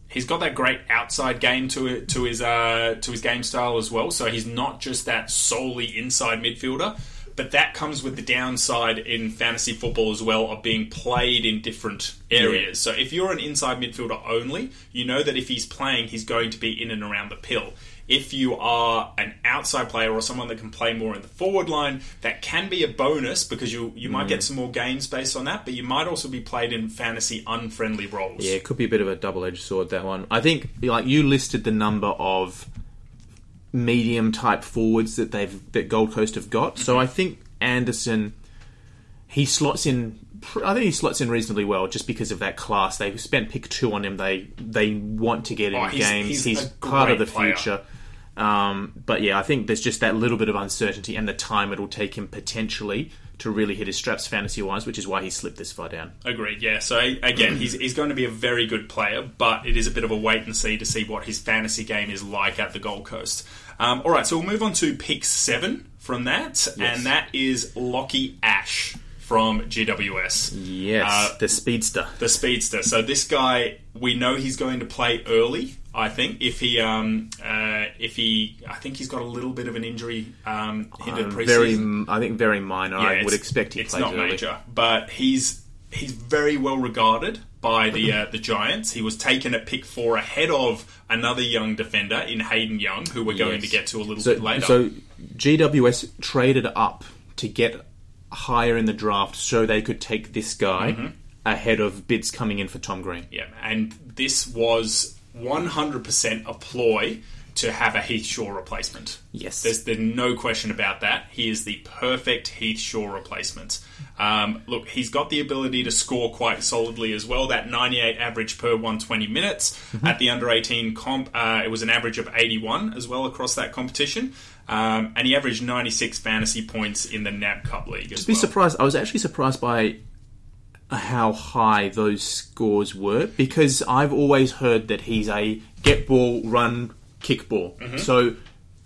he's got that great outside game to it, to his uh, to his game style as well. So he's not just that solely inside midfielder, but that comes with the downside in fantasy football as well of being played in different areas. So if you're an inside midfielder only, you know that if he's playing, he's going to be in and around the pill. If you are an outside player or someone that can play more in the forward line, that can be a bonus because you you might get mm. some more games based on that, but you might also be played in fantasy unfriendly roles. Yeah, it could be a bit of a double-edged sword that one. I think like you listed the number of medium type forwards that they've that Gold Coast have got. So I think Anderson he slots in I think he slots in reasonably well just because of that class. They spent pick 2 on him. They they want to get in Oh, he's- games. he's He's, part of the player. future. Um, but yeah, I think there's just that little bit of uncertainty and the time it'll take him potentially to really hit his straps fantasy wise, which is why he slipped this far down. Agreed. Yeah. So again, he's he's going to be a very good player, but it is a bit of a wait and see to see what his fantasy game is like at the Gold Coast. Um, all right, so we'll move on to pick seven from that, and that is Lachie Ash from GWS. Yes, Uh, the speedster. the speedster. So this guy, we know he's going to play early. I think if he, um, uh, if he, I think he's got a little bit of an injury um, hindered Um, preseason. very, I think very minor. I would expect he it's plays not early. major, but he's he's very well regarded by the uh, the Giants. He was taken at pick four ahead of another young defender in Hayden Young, who we're going Yes. to get to a little So, bit later. so GWS traded up to get higher in the draft so they could take this guy Mm-hmm. ahead of bids coming in for Tom Green. yeah, and this was 100% a ploy to have a Heath Shaw replacement. Yes. There's, there's no question about that. He is the perfect Heath Shaw replacement. Um, look, he's got the ability to score quite solidly as well. That 98 average per 120 minutes Mm-hmm. at the under 18 comp, uh, it was an average of 81 as well across that competition. Um, and he averaged 96 fantasy points in the NAB Cup League as Be well. surprised. I was actually surprised by how high those scores were because I've always heard that he's a get ball, run, kick ball. Mm-hmm. So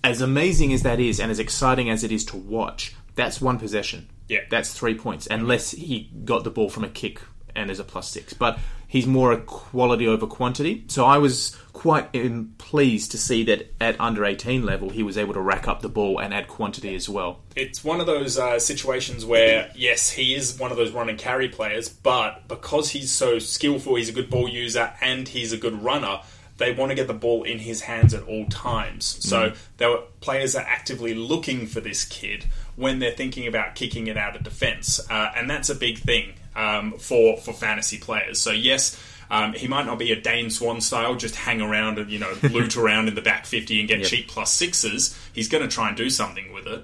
as amazing as that is, and as exciting as it is to watch, that's one possession. Yeah. That's three points, unless he got the ball from a kick and is a plus six. But he's more a quality over quantity. So I was quite um, pleased to see that at under 18 level, he was able to rack up the ball and add quantity as well. It's one of those uh, situations where, yes, he is one of those run and carry players, but because he's so skillful, he's a good ball user, and he's a good runner. They want to get the ball in his hands at all times. So there were players are actively looking for this kid when they're thinking about kicking it out of defence, uh, and that's a big thing um, for for fantasy players. So yes. Um, he might not be a Dane Swan style, just hang around and you know loot around in the back fifty and get Yep. cheap plus sixes. He's going to try and do something with it,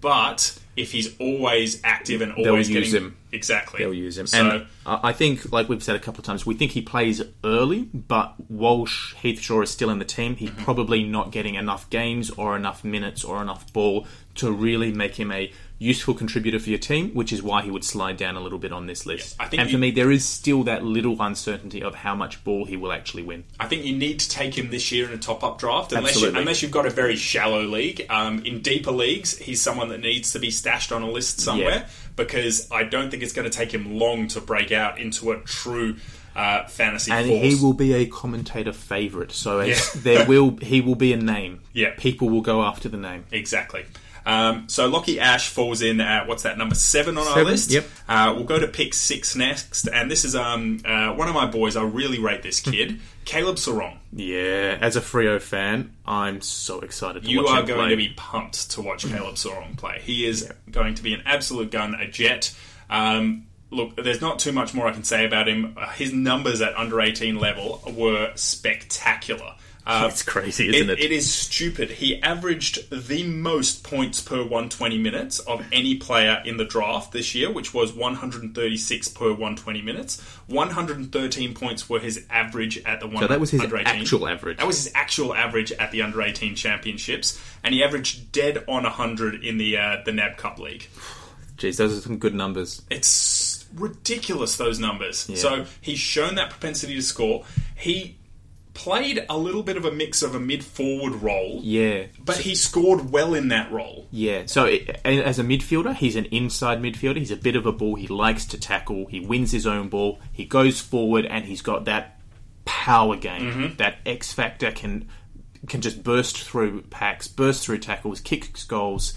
but if he's always active and They'll always use getting him. exactly, They'll use him. So and I I think, like we've said a couple of times, we think he plays early, but Walsh, Heath Shaw is still in the team. He's Mm-hmm. probably not getting enough games or enough minutes or enough ball to really make him a useful contributor for your team, which is why he would slide down a little bit on this list. Yeah, I think and you- for me, there is still that little uncertainty of how much ball he will actually win. I think you need to take him this year in a top-up draft, unless you, unless you've got a very shallow league. Um, in deeper leagues, he's someone that needs to be stashed on a list somewhere Yeah. because I don't think it's going to take him long to break out into a true uh, fantasy and force. he will be a commentator favorite. So Yeah. there will he will be a name. Yeah. people will go after the name. Exactly. Um, so Lachie Ash falls in at what's that number seven on our list. yep. Uh, we'll go to pick six next, and this is um, uh, one of my boys. I really rate this kid, Caleb Serong. Yeah, as a Freo fan, I'm so excited to You watch are him going play. to be pumped to watch Caleb Serong play. He is going to be an absolute gun, a jet. Um, look, there's not too much more I can say about him. Uh, his numbers at under 18 level were spectacular. Uh, It's crazy, isn't it? it is stupid. He averaged the most points per 120 minutes of any player in the draft this year, which was 136 per 120 minutes. 113 points were his average at the one. So that was his actual average. That was his actual average at the under 18 championships, and he averaged dead on 100 in the uh, the NAB Cup League. Jeez, those are some good numbers. It's ridiculous those numbers. So he's shown that propensity to score. He played a little bit of a mix of a mid forward role, Yeah, but he scored well in that role. yeah. So it, as a midfielder, he's an inside midfielder. He's a bit of a ball. He likes to tackle. He wins his own ball. He goes forward, and he's got that power game, Mm-hmm. that X factor can can just burst through packs, burst through tackles, kick goals.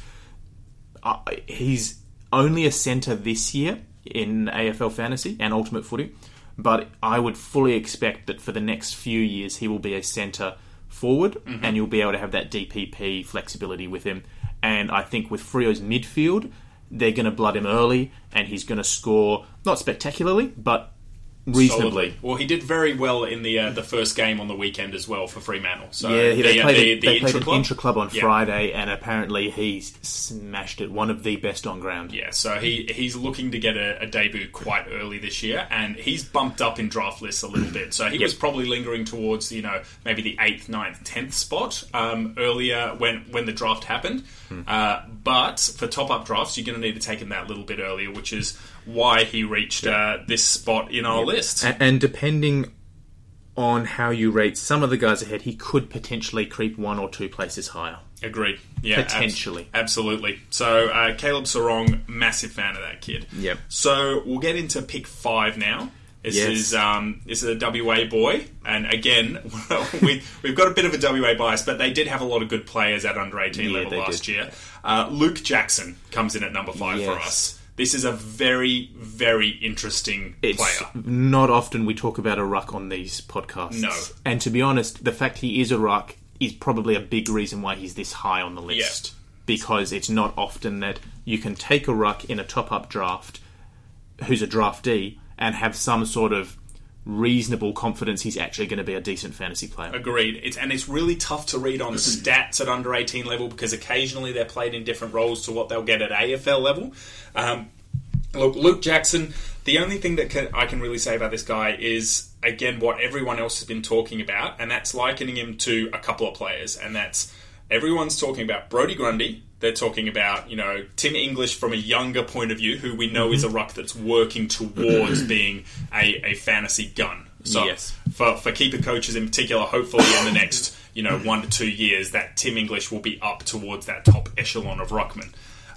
Uh, he's only a centre this year in AFL fantasy and Ultimate Footy, but I would fully expect that for the next few years he will be a centre forward, mm-hmm. and you'll be able to have that DPP flexibility with him. And I think with Freo's midfield, they're going to blood him early, and he's going to score not spectacularly, but reasonably. Solidly. Well, he did very well in the uh, the first game on the weekend as well for Fremantle. So Yeah, he- they the, played, the, the they played an intra-club. intra club on Yeah. Friday, and apparently he smashed it. One of the best on ground. Yeah, so he he's looking to get a, a debut quite early this year, and he's bumped up in draft lists a little bit. So he was probably lingering towards you know maybe the eighth, ninth, tenth spot um, earlier when when the draft happened. Hmm. Uh, but for top up drafts, you're going to need to take him that little bit earlier, which is why he reached uh, this spot in our list. A- and depending on how you rate some of the guys ahead, he could potentially creep one or two places higher. Agreed. Yeah, Potentially. absolutely. So uh, Caleb Serong, massive fan of that kid. Yep. So we'll get into pick five now. This Yes. is um, this is a WA boy, and again, we, we've got a bit of a WA bias, but they did have a lot of good players at under eighteen Yeah, level last did. year. Uh, Luke Jackson comes in at number five for us. This is a very, very interesting It's player. not often we talk about a ruck on these podcasts. No. And to be honest, the fact he is a ruck is probably a big reason why he's this high on the list. Because it's not often that you can take a ruck in a top up draft who's a draftee and have some sort of reasonable confidence he's actually going to be a decent fantasy player. Agreed. It's and it's really tough to read on stats at under eighteen level because occasionally they're played in different roles to what they'll get at AFL level. Um, look, Luke Jackson. The only thing that can, I can really say about this guy is again what everyone else has been talking about, and that's likening him to a couple of players, and that's everyone's talking about Brodie Grundy. They're talking about you know Tim English from a younger point of view, who we know is a mm-hmm. ruck that's working towards being a, a fantasy gun. So Yes. for, for keeper coaches in particular, hopefully in the next you know mm-hmm. one to two years that Tim English will be up towards that top echelon of ruckman.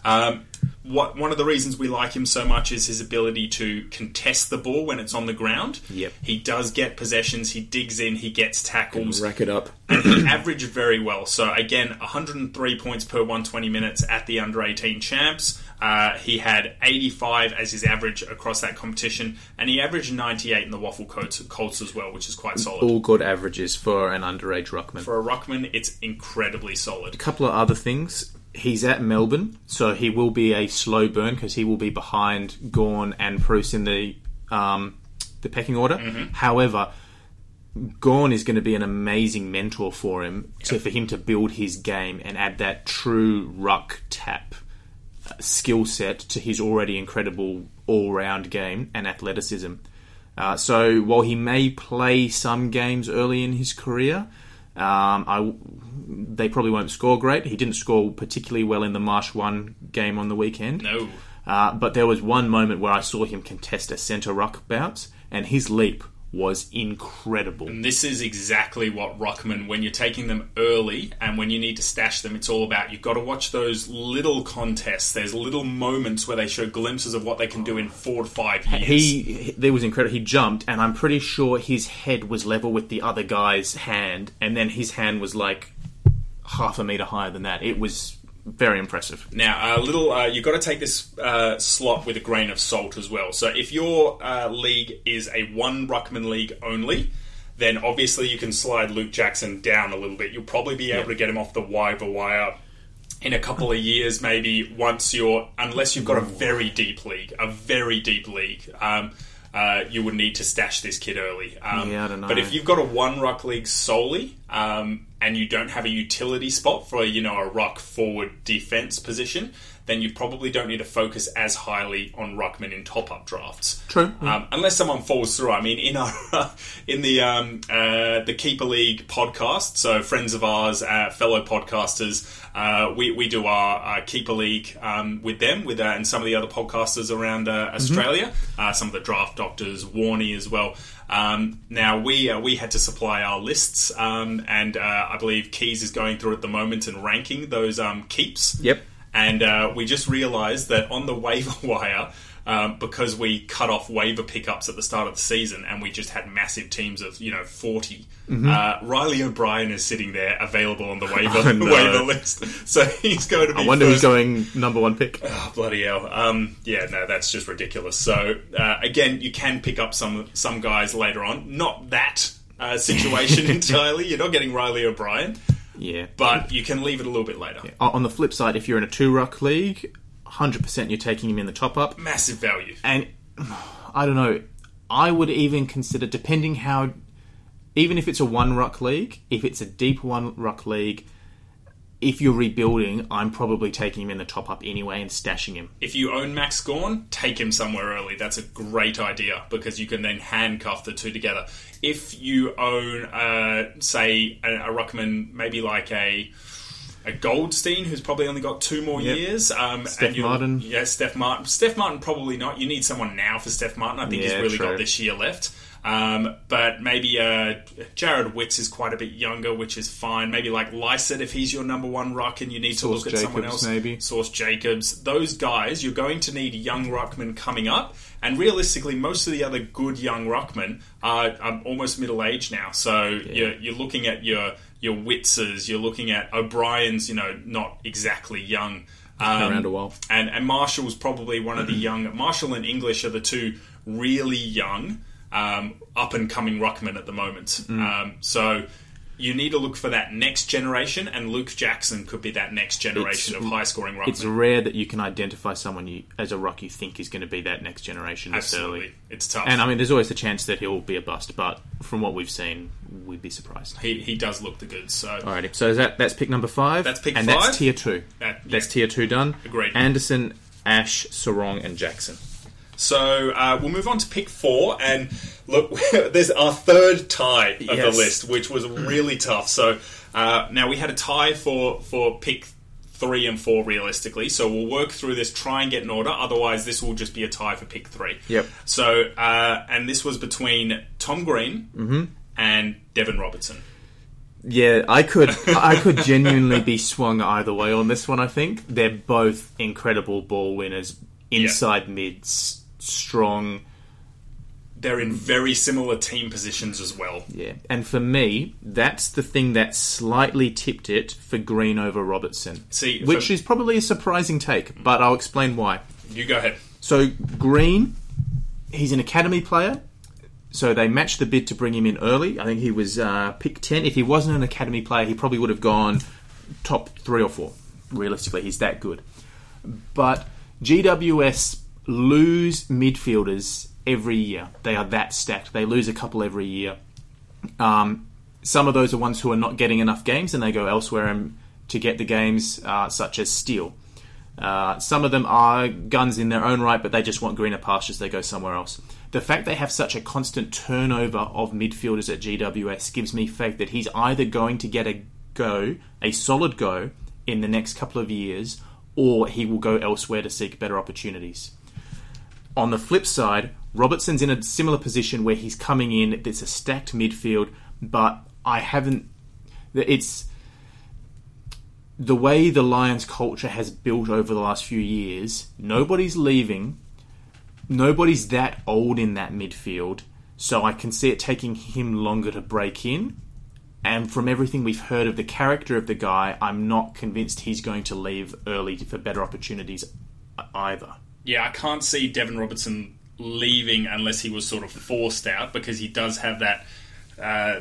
Um, what one of the reasons we like him so much is his ability to contest the ball when it's on the ground. Yep. he does get possessions. He digs in. He gets tackles Rack it up. and he averaged very well. So again, 103 points per 120 minutes at the under 18 champs. Uh, he had 85 as his average across that competition, and he averaged 98 in the WAFL Colts, Colts as well, which is quite solid. All good averages for an underage ruckman. For a ruckman, it's incredibly solid. a couple of other things. He's at Melbourne, so he will be a slow burn because he will be behind Gawn and Bruce in the um, the pecking order. However, Gawn is going to be an amazing mentor for him to for him to build his game and add that true ruck tap uh, skill set to his already incredible all round game and athleticism. Uh, so while he may play some games early in his career, um, I, they probably won't score great. He didn't score particularly well in the Marsh One game on the weekend. No. Uh, but there was one moment where I saw him contest a centre ruck bounce, and his leap was incredible. And this is exactly what Ruckman, when you're taking them early and when you need to stash them, it's all about. You've got to watch those little contests. There's little moments where they show glimpses of what they can do in four to five years. He, he there was incredible. He jumped, and I'm pretty sure his head was level with the other guy's hand, and then his hand was like half a meter higher than that. It was very impressive. Now, a little, uh, you've got to take this uh, slot with a grain of salt as well. So, if your uh, league is a one ruckman league only, then obviously you can slide Luke Jackson down a little bit. You'll probably be able to get him off the waiver wire in a couple of years, maybe once you're, unless you've got a very deep league, a very deep league. Um, uh, you would need to stash this kid early. Um, Yeah, I don't know. But if you've got a one ruck league solely, um, and you don't have a utility spot for you know a ruck forward defense position, then you probably don't need to focus as highly on ruckman in top up drafts. True. Um, unless someone falls through. I mean, in our in the um, uh, the keeper league podcast, so friends of ours, uh, fellow podcasters, uh, we we do our, uh, keeper league um, with them, with uh, and some of the other podcasters around uh, Australia, uh, some of the draft doctors, Warney as well. Um, now we uh, we had to supply our lists, um, and uh, I believe Keys is going through at the moment and ranking those um, keeps. Yep. And uh, we just realised that on the waiver wire, um, because we cut off waiver pickups at the start of the season, and we just had massive teams of you know 40 uh, Reilly O'Brien is sitting there available on the waiver Mm-hmm. Oh, no. waiver list, so he's going to be. I wonder first who's going number one pick. Oh, bloody hell. Um, yeah, no, that's just ridiculous. So, uh, again, you can pick up some some guys later on. Not that uh, situation entirely. You're not getting Reilly O'Brien, Yeah. but you can leave it a little bit later. O- on the flip side, if you're in a two ruck league, 100% you're taking him in the top up. Massive value. And I don't know, I would even consider, depending how, even if it's a one ruck league, if it's a deep one ruck league, if you're rebuilding, I'm probably taking him in the top up anyway and stashing him. If you own Max Gawn, take him somewhere early. That's a great idea because you can then handcuff the two together. If you own, uh, say, a, a ruckman, maybe like a a Goldstein, who's probably only got two more Yep. years. Um, Steph Martin. Yeah, Steph Martin. Steph Martin probably not. You need someone now for Steph Martin. I think he's really true. got this year left. Um, but maybe uh, Jarrod Witts is quite a bit younger, which is fine. Maybe like Lycett if he's your number one ruck and you need to Source look at someone else. maybe. Source Jacobs. Those guys, you're going to need young ruckmen coming up. And realistically, most of the other good young ruckmen are, are almost middle age now. So you're, you're looking at your your Witzes, you're looking at O'Brien's, you know, not exactly young. Um, around a while. And, and Marshall's probably one of the young. Marshall and English are the two really young, um, up and coming ruckmen at the moment. Um, so you need to look for that next generation, and Luke Jackson could be that next generation It's- of high scoring ruckmen. It's rare that you can identify someone you, as a ruck you think is going to be that next generation Absolutely, early. it's tough. And I mean, there's always the chance that he'll be a bust, but from what we've seen, we'd be surprised. he, he does look the goods. So Alrighty, so is that that's pick number five. That's pick and five. that's tier two. That- that's tier two done. Agreed. Anderson, Ash, Serong, and Jackson. So uh, we'll move on to pick four, and look, there's our third tie of the list, which was really tough. So uh, now we had a tie for for pick three and four, realistically. So we'll work through this, try and get an order. Otherwise, this will just be a tie for pick three. Yep. So uh, and this was between Tom Green Mm-hmm. and Deven Robertson. Yeah, I could I could genuinely be swung either way on this one. I think they're both incredible ball winners, inside mids, strong. They're in very similar team positions as well. Yeah, and for me, that's the thing that slightly tipped it for Green over Robertson. See, which for- is probably a surprising take, but I'll explain why. You go ahead. So Green, he's an academy player. So they matched the bid to bring him in early. I think he was uh, pick ten. If he wasn't an academy player, he probably would have gone top three or four. Realistically, he's that good. But GWS lose midfielders every year. They are that stacked. They lose a couple every year. Um, some of those are ones who are not getting enough games and they go elsewhere and, to get the games, uh, such as Steele. Uh, some of them are guns in their own right, but they just want greener pastures. They go somewhere else. The fact they have such a constant turnover of midfielders at GWS gives me faith that he's either going to get a go, a solid go, in the next couple of years, or he will go elsewhere to seek better opportunities. On the flip side, Robertson's in a similar position where he's coming in. It's a stacked midfield, but I haven't. It's the way the Lions culture has built over the last few years. Nobody's leaving. Nobody's that old in that midfield, so I can see it taking him longer to break in. And from everything we've heard of the character of the guy, I'm not convinced he's going to leave early for better opportunities either. Yeah, I can't see Deven Robertson leaving unless he was sort of forced out because he does have that. Uh,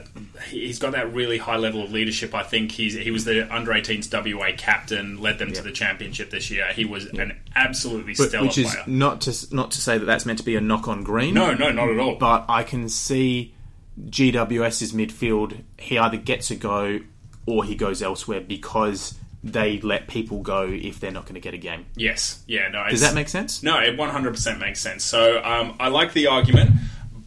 he's got that really high level of leadership. I think he's he was the under 18s WA captain, led them to the championship this year. He was an absolutely But- stellar which is player. not to not to say that that's meant to be a knock on Green. No, no, not at all. but I can see GWS's midfield. He either gets a go or he goes elsewhere because they let people go if they're not going to get a game. yes, yeah, no. Does that make sense? No, it 100% makes sense. So um, I like the argument,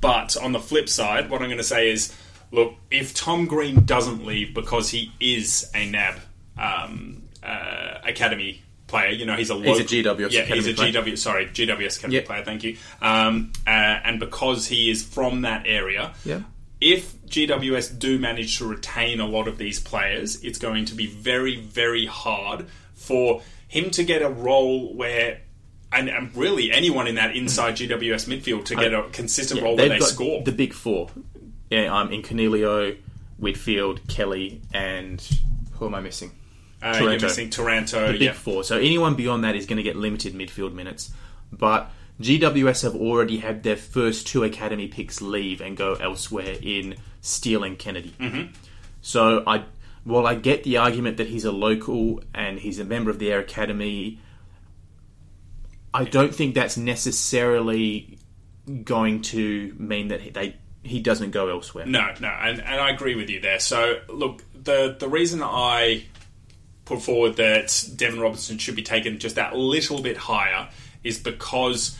but on the flip side, what I'm going to say is look, if Tom Green doesn't leave because he is a NAB um, uh, Academy player, you know, he's a He's a local- GWS yeah, Academy he's a player. GW, sorry, GWS Academy Yep. player, thank you. Um, uh, and because he is from that area, Yeah. If GWS do manage to retain a lot of these players, it's going to be very, very hard for him to get a role where, and, and really anyone in that inside GWS midfield to get a consistent role where got score. the big four. Yeah, I'm um, in Coniglio, Whitfield, Kelly, and who am I missing? uh, you're Taranto. missing Taranto. the big yeah. four. So anyone beyond that is going to get limited midfield minutes. But GWS have already had their first two academy picks leave and go elsewhere in Steele and Kennedy. Mm-hmm. So I, while I get the argument that he's a local and he's a member of the Air Academy, I don't think that's necessarily going to mean that he- they he doesn't go elsewhere. No, no, and, and I agree with you there. So, look, the the reason I put forward that Deven Robertson should be taken just that little bit higher is because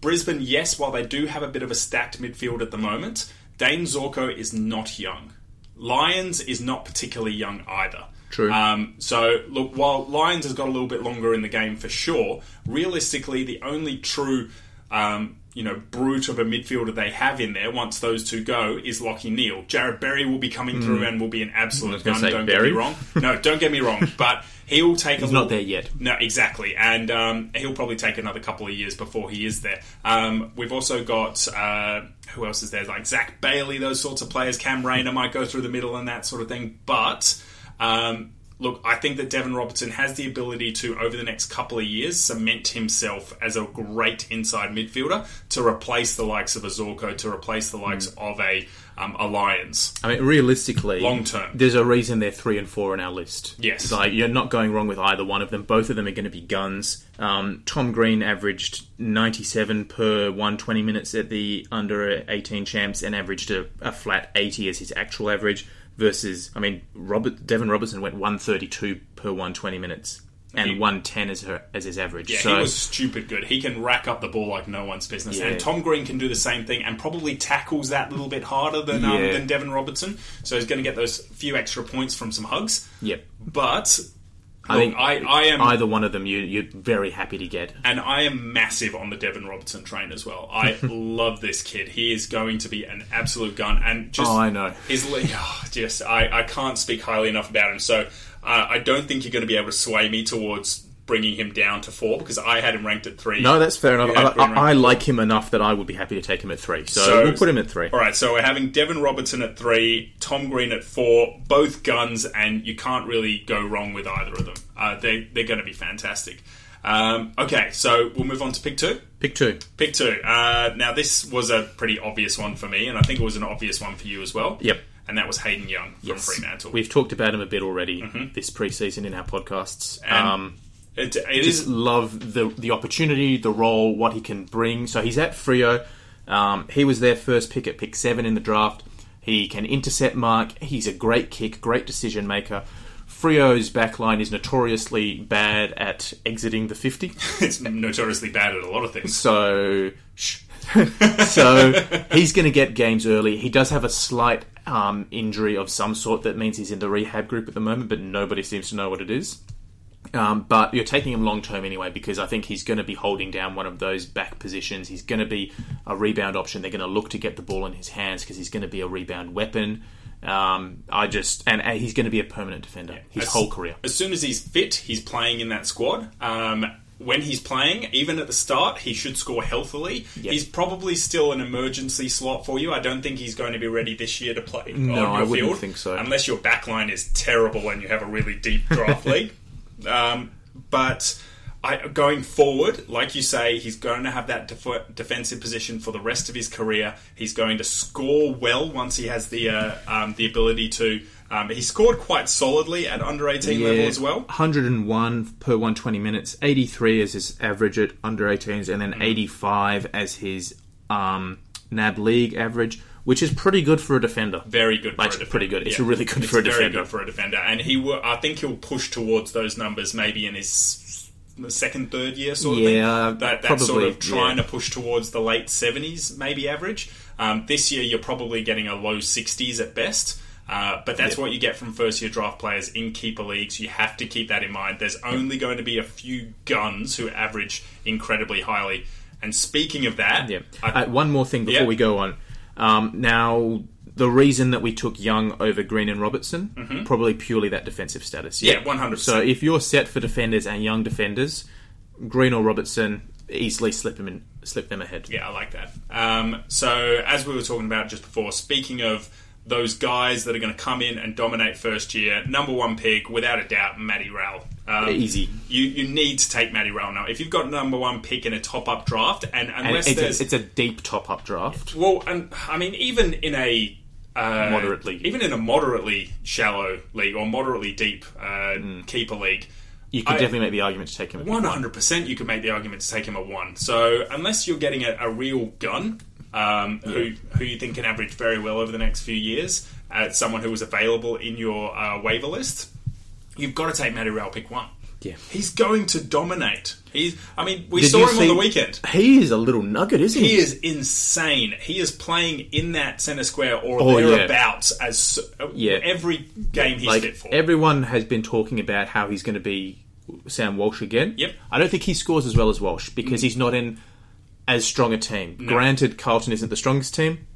Brisbane, yes, while they do have a bit of a stacked midfield at the moment, Dayne Zorko is not young. Lyons is not particularly young either. True. Um, so, look, while Lyons has got a little bit longer in the game for sure, realistically, the only true, um, you know, brute of a midfielder they have in there once those two go is Lachie Neale. Jarrod Berry will be coming through and will be an absolute gun. Don't Berry. get me wrong. No, don't get me wrong. But he will take. He's a not little- there yet. no, exactly, and um, he'll probably take another couple of years before he is there. Um, we've also got uh, who else is there? Like Zach Bailey, those sorts of players. Cam Rayner might go through the middle and that sort of thing. But um, look, I think that Deven Robertson has the ability to, over the next couple of years, cement himself as a great inside midfielder to replace the likes of a Zorko, to replace the likes of a um, a Lyons. I mean, realistically, Long term. there's a reason they're three and four on our list. Yes. like you're not going wrong with either one of them. Both of them are going to be guns. Um, Tom Green averaged 97 per 120 minutes at the under 18 champs and averaged a, a flat 80 as his actual average. Versus, I mean, Robert Deven Robertson went 132 per 120 minutes and He- 110 as her as his average. Yeah, so he was stupid good. He can rack up the ball like no one's business. Yeah. And Tom Green can do the same thing and probably tackles that little bit harder than um, than Deven Robertson. So he's going to get those few extra points from some hugs. yep. But I Look, think I, I am either one of them you, you're very happy to get. and I am massive on the Deven Robertson train as well. I love this kid. He is going to be an absolute gun, and just Oh, I know. his oh, just I, I can't speak highly enough about him. So uh, I don't think you're going to be able to sway me towards bringing him down to four because I had him ranked at three. No, that's fair enough. I, I, I like him enough that I would be happy to take him at three. So, So- we'll put him at three. All right, so we're having Deven Robertson at three, Tom Green at four, both guns, and you can't really go wrong with either of them. Uh, they, they're going to be fantastic. Um, okay, so we'll move on to pick two. Pick two. Pick two. Uh, now, this was a pretty obvious one for me, and I think it was an obvious one for you as well. Yep. And that was Hayden Young from Fremantle. We've talked about him a bit already this preseason in our podcasts. And um, it, it just is love the the opportunity, the role, what he can bring. So he's at Freo. Um, he was their first pick at pick seven in the draft. He can intercept mark. He's a great kick, great decision maker. Freo's backline is notoriously bad at exiting the 50. it's notoriously bad at a lot of things. So, so he's going to get games early. He does have a slight um, injury of some sort that means he's in the rehab group at the moment, but nobody seems to know what it is. Um, but you're taking him long term anyway because I think he's going to be holding down one of those back positions. He's going to be a rebound option. They're going to look to get the ball in his hands because he's going to be a rebound weapon. Um, I just and, and he's going to be a permanent defender his As- whole career. As soon as he's fit, he's playing in that squad. Um, when he's playing, even at the start, he should score healthily. He's probably still an emergency slot for you. I don't think he's going to be ready this year to play No, on your I wouldn't field, think so. Unless your backline is terrible and you have a really deep draft league. Um, but I, going forward, like you say, he's going to have that def- defensive position for the rest of his career. He's going to score well once he has the uh, um, the ability to. Um, he scored quite solidly at under eighteen level as well. 101 per 120 minutes, 83 as his average at under 18s, and Mm. then 85 as his um, NAB league average, which is pretty good for a defender. Very good. For Like, a defender. pretty good. It's Yeah. really good It's for a very defender. good for a defender, and he will. I think he'll push towards those numbers maybe in his second, third year sort of Yeah, thing. That, that sort of trying yeah. to push towards the late seventies, maybe average. Um, this year, you're probably getting a low sixties at best. Uh, but that's what you get from first year draft players in keeper leagues. You have to keep that in mind. There's only going to be a few guns who average incredibly highly. And speaking of that, Yeah. I- Uh, one more thing before Yeah. we go on. Um, now, the reason that we took Young over Green and Robertson, probably purely that defensive status. Mm-hmm. Yeah, 100%. So if you're set for defenders and young defenders, Green or Robertson, easily slip them in, slip them ahead. Yeah, I like that. Um, so, as we were talking about just before, speaking of those guys that are going to come in and dominate first year, number one pick, without a doubt, Matty Rowell. Um, Easy. You you need to take Matty Rowell now. If you've got number one pick in a top up draft, and And unless it's, there's a, it's a deep top up draft. well, and I mean, even in a uh, Moderate league. even in a moderately shallow league or moderately deep uh, Mm. keeper league, You could I- definitely make the argument to take him. at one hundred percent, you could make the argument to take him at one. So unless you're getting a, a real gun, um, who who you think can average very well over the next few years, uh, someone who was available in your uh, waiver list, you've got to take Matty Rowell pick one. Yeah. He's going to dominate. He's. I mean, we Did saw him on the weekend. He is a little nugget, isn't he? He is insane. He is playing in that centre square or Oh, yeah. as uh, Yeah. every game he's like fit for. everyone has been talking about how he's going to be Sam Walsh again. Yep. I don't think he scores as well as Walsh because he's not in as strong a team. Granted, Carlton isn't the strongest team.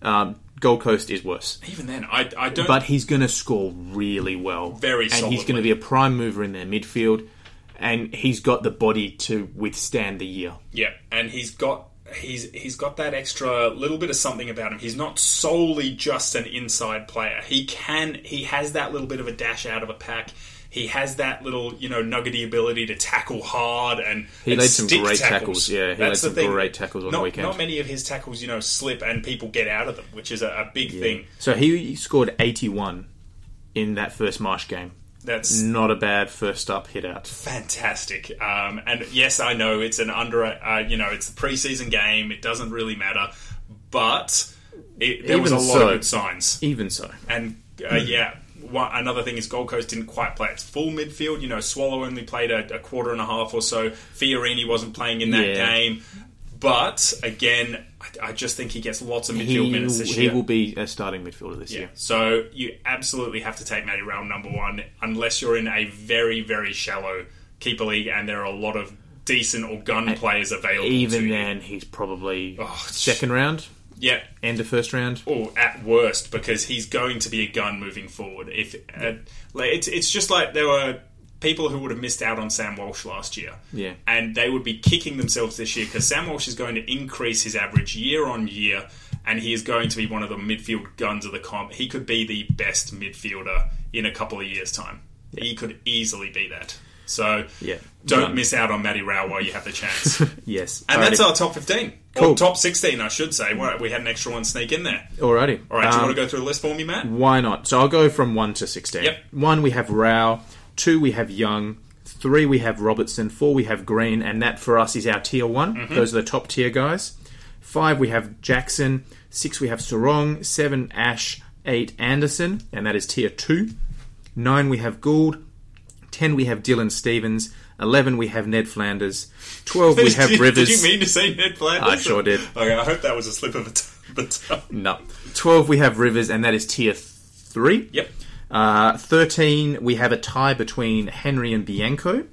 Um, Gold Coast is worse, Even then, I, I don't. but he's going to score really well. Very and he's going to be a prime mover in their midfield, and he's got the body to withstand the year. Yeah, and he's got he's he's got that extra little bit of something about him. He's not solely just an inside player. He can he has that little bit of a dash out of a pack. He has that little, you know, nuggety ability to tackle hard and He and laid some great tackles. tackles, yeah, he That's laid some thing. great tackles on the weekend. Not many of his tackles, you know, slip and people get out of them, which is a, a big thing. So he scored 81 in that first Marsh game. That's Not a bad first up hit out. fantastic. Um, and yes, I know it's an under, uh, you know, it's the preseason game. It doesn't really matter, but it, there was a lot so- of good signs. Even so. And uh, yeah, one, another thing is Gold Coast didn't quite play its full midfield. You know, Swallow only played a, a quarter and a half or so. Fiorini wasn't playing in that Yeah. game. But again, I, I just think he gets lots of midfield He, minutes this he year. will be a starting midfielder this Yeah. year. So you absolutely have to take Matty Rowell number one, unless you're in a very, very shallow keeper league and there are a lot of decent or gun players available. Even you. then, he's probably Oh, second round, yeah. end of first round. Or at worst, because he's going to be a gun moving forward. If uh, like, it's it's just like there were people who would have missed out on Sam Walsh last year, Yeah. and they would be kicking themselves this year because Sam Walsh is going to increase his average year on year, and he is going to be one of the midfield guns of the comp. He could be the best midfielder in a couple of years' time. He could easily be that. So Yeah. don't miss out on Matty Rowell while you have the chance. Yes. And that's Alrighty. our top 15. Cool. top 16, I should say. We had an extra one sneak in there. Alrighty. All right, do you Um, want to go through the list for me, Matt? Why not? So I'll go from 1 to 16. Yep. 1 we have Rao, 2 we have Young, 3 we have Robertson, 4 we have Green, and that for us is our tier one Mm-hmm. Those are the top tier guys. 5 we have Jackson, 6 we have Serong, 7 Ash, 8 Anderson, and that is tier 2. 9 we have Gould, 10 we have Dylan Stephens, 11 we have Ned Flanders, 12 we have did, Rivers. Did you mean to say Ned Flanders? I sure did. Okay, I hope that was a slip of the tongue. No. 12 we have Rivers, and that is tier 3. Yep. Uh, 13, we have a tie between Henry and Bianco.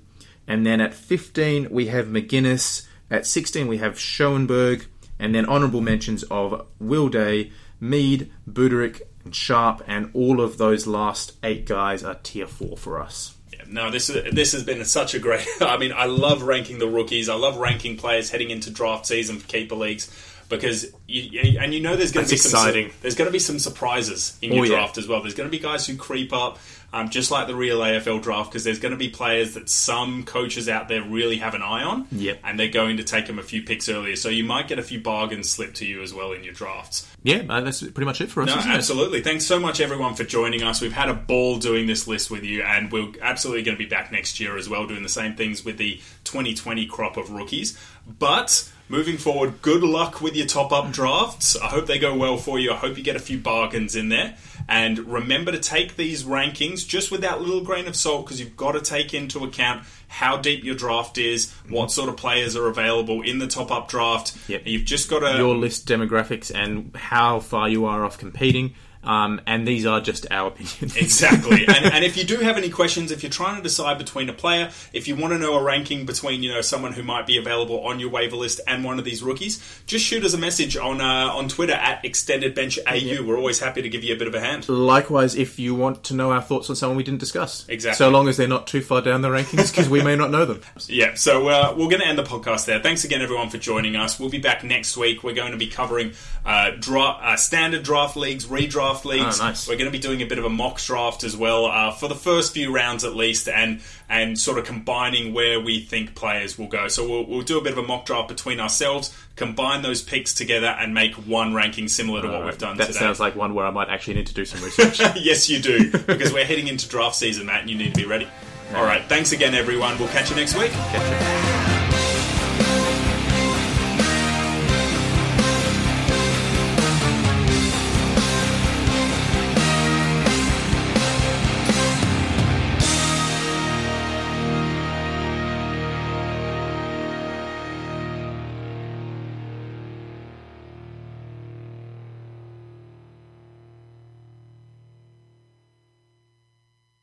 And then at 15, we have Maginness. At 16, we have Schoenberg. And then honourable mentions of Will Day, Mead, Budarick, and Sharp. And all of those last eight guys are tier 4 for us. Yeah, no, this is this has been such a great. I mean, I love ranking the rookies. I love ranking players heading into draft season for keeper leagues because you, and you know there's going to be some exciting. there's going to be some surprises in oh, your Oh, yeah. draft as well. There's going to be guys who creep up, um, just like the real AFL draft, because there's going to be players that some coaches out there really have an eye on, Yep. and they're going to take them a few picks earlier. So you might get a few bargains slipped to you as well in your drafts. Yeah, that's pretty much it for us, No, isn't it? absolutely. Thanks so much, everyone, for joining us. We've had a ball doing this list with you, and we're absolutely going to be back next year as well, doing the same things with the 2020 crop of rookies. But moving forward, good luck with your top up drafts. I hope they go well for you. I hope you get a few bargains in there. And remember to take these rankings just with that little grain of salt because you've got to take into account how deep your draft is, mm-hmm. what sort of players are available in the top up draft. Yep. You've just got to. Your list demographics and how far you are off competing. Um, and these are just our opinions. Exactly. and, and if you do have any questions, if you're trying to decide between a player, if you want to know a ranking between, you know, someone who might be available on your waiver list and one of these rookies, just shoot us a message on uh, on Twitter at Extended Bench AU. We're always happy to give you a bit of a hand. Likewise, if you want to know our thoughts on someone we didn't discuss. Exactly. So long as they're not too far down the rankings, because we may not know them. Yeah, so uh, we're going to end the podcast there. Thanks again, everyone, for joining us. We'll be back next week. We're going to be covering uh, dra- uh, standard draft leagues, redraft leagues. Oh, nice. We're going to be doing a bit of a mock draft as well uh, for the first few rounds at least, and and sort of combining where we think players will go. So we'll, we'll do a bit of a mock draft between ourselves, combine those picks together, and make one ranking similar to what we've done that today. sounds like one where I might actually need to do some research. yes, you do, because we're heading into draft season, Matt, and you need to be ready. All right, thanks again, everyone. We'll catch you next week.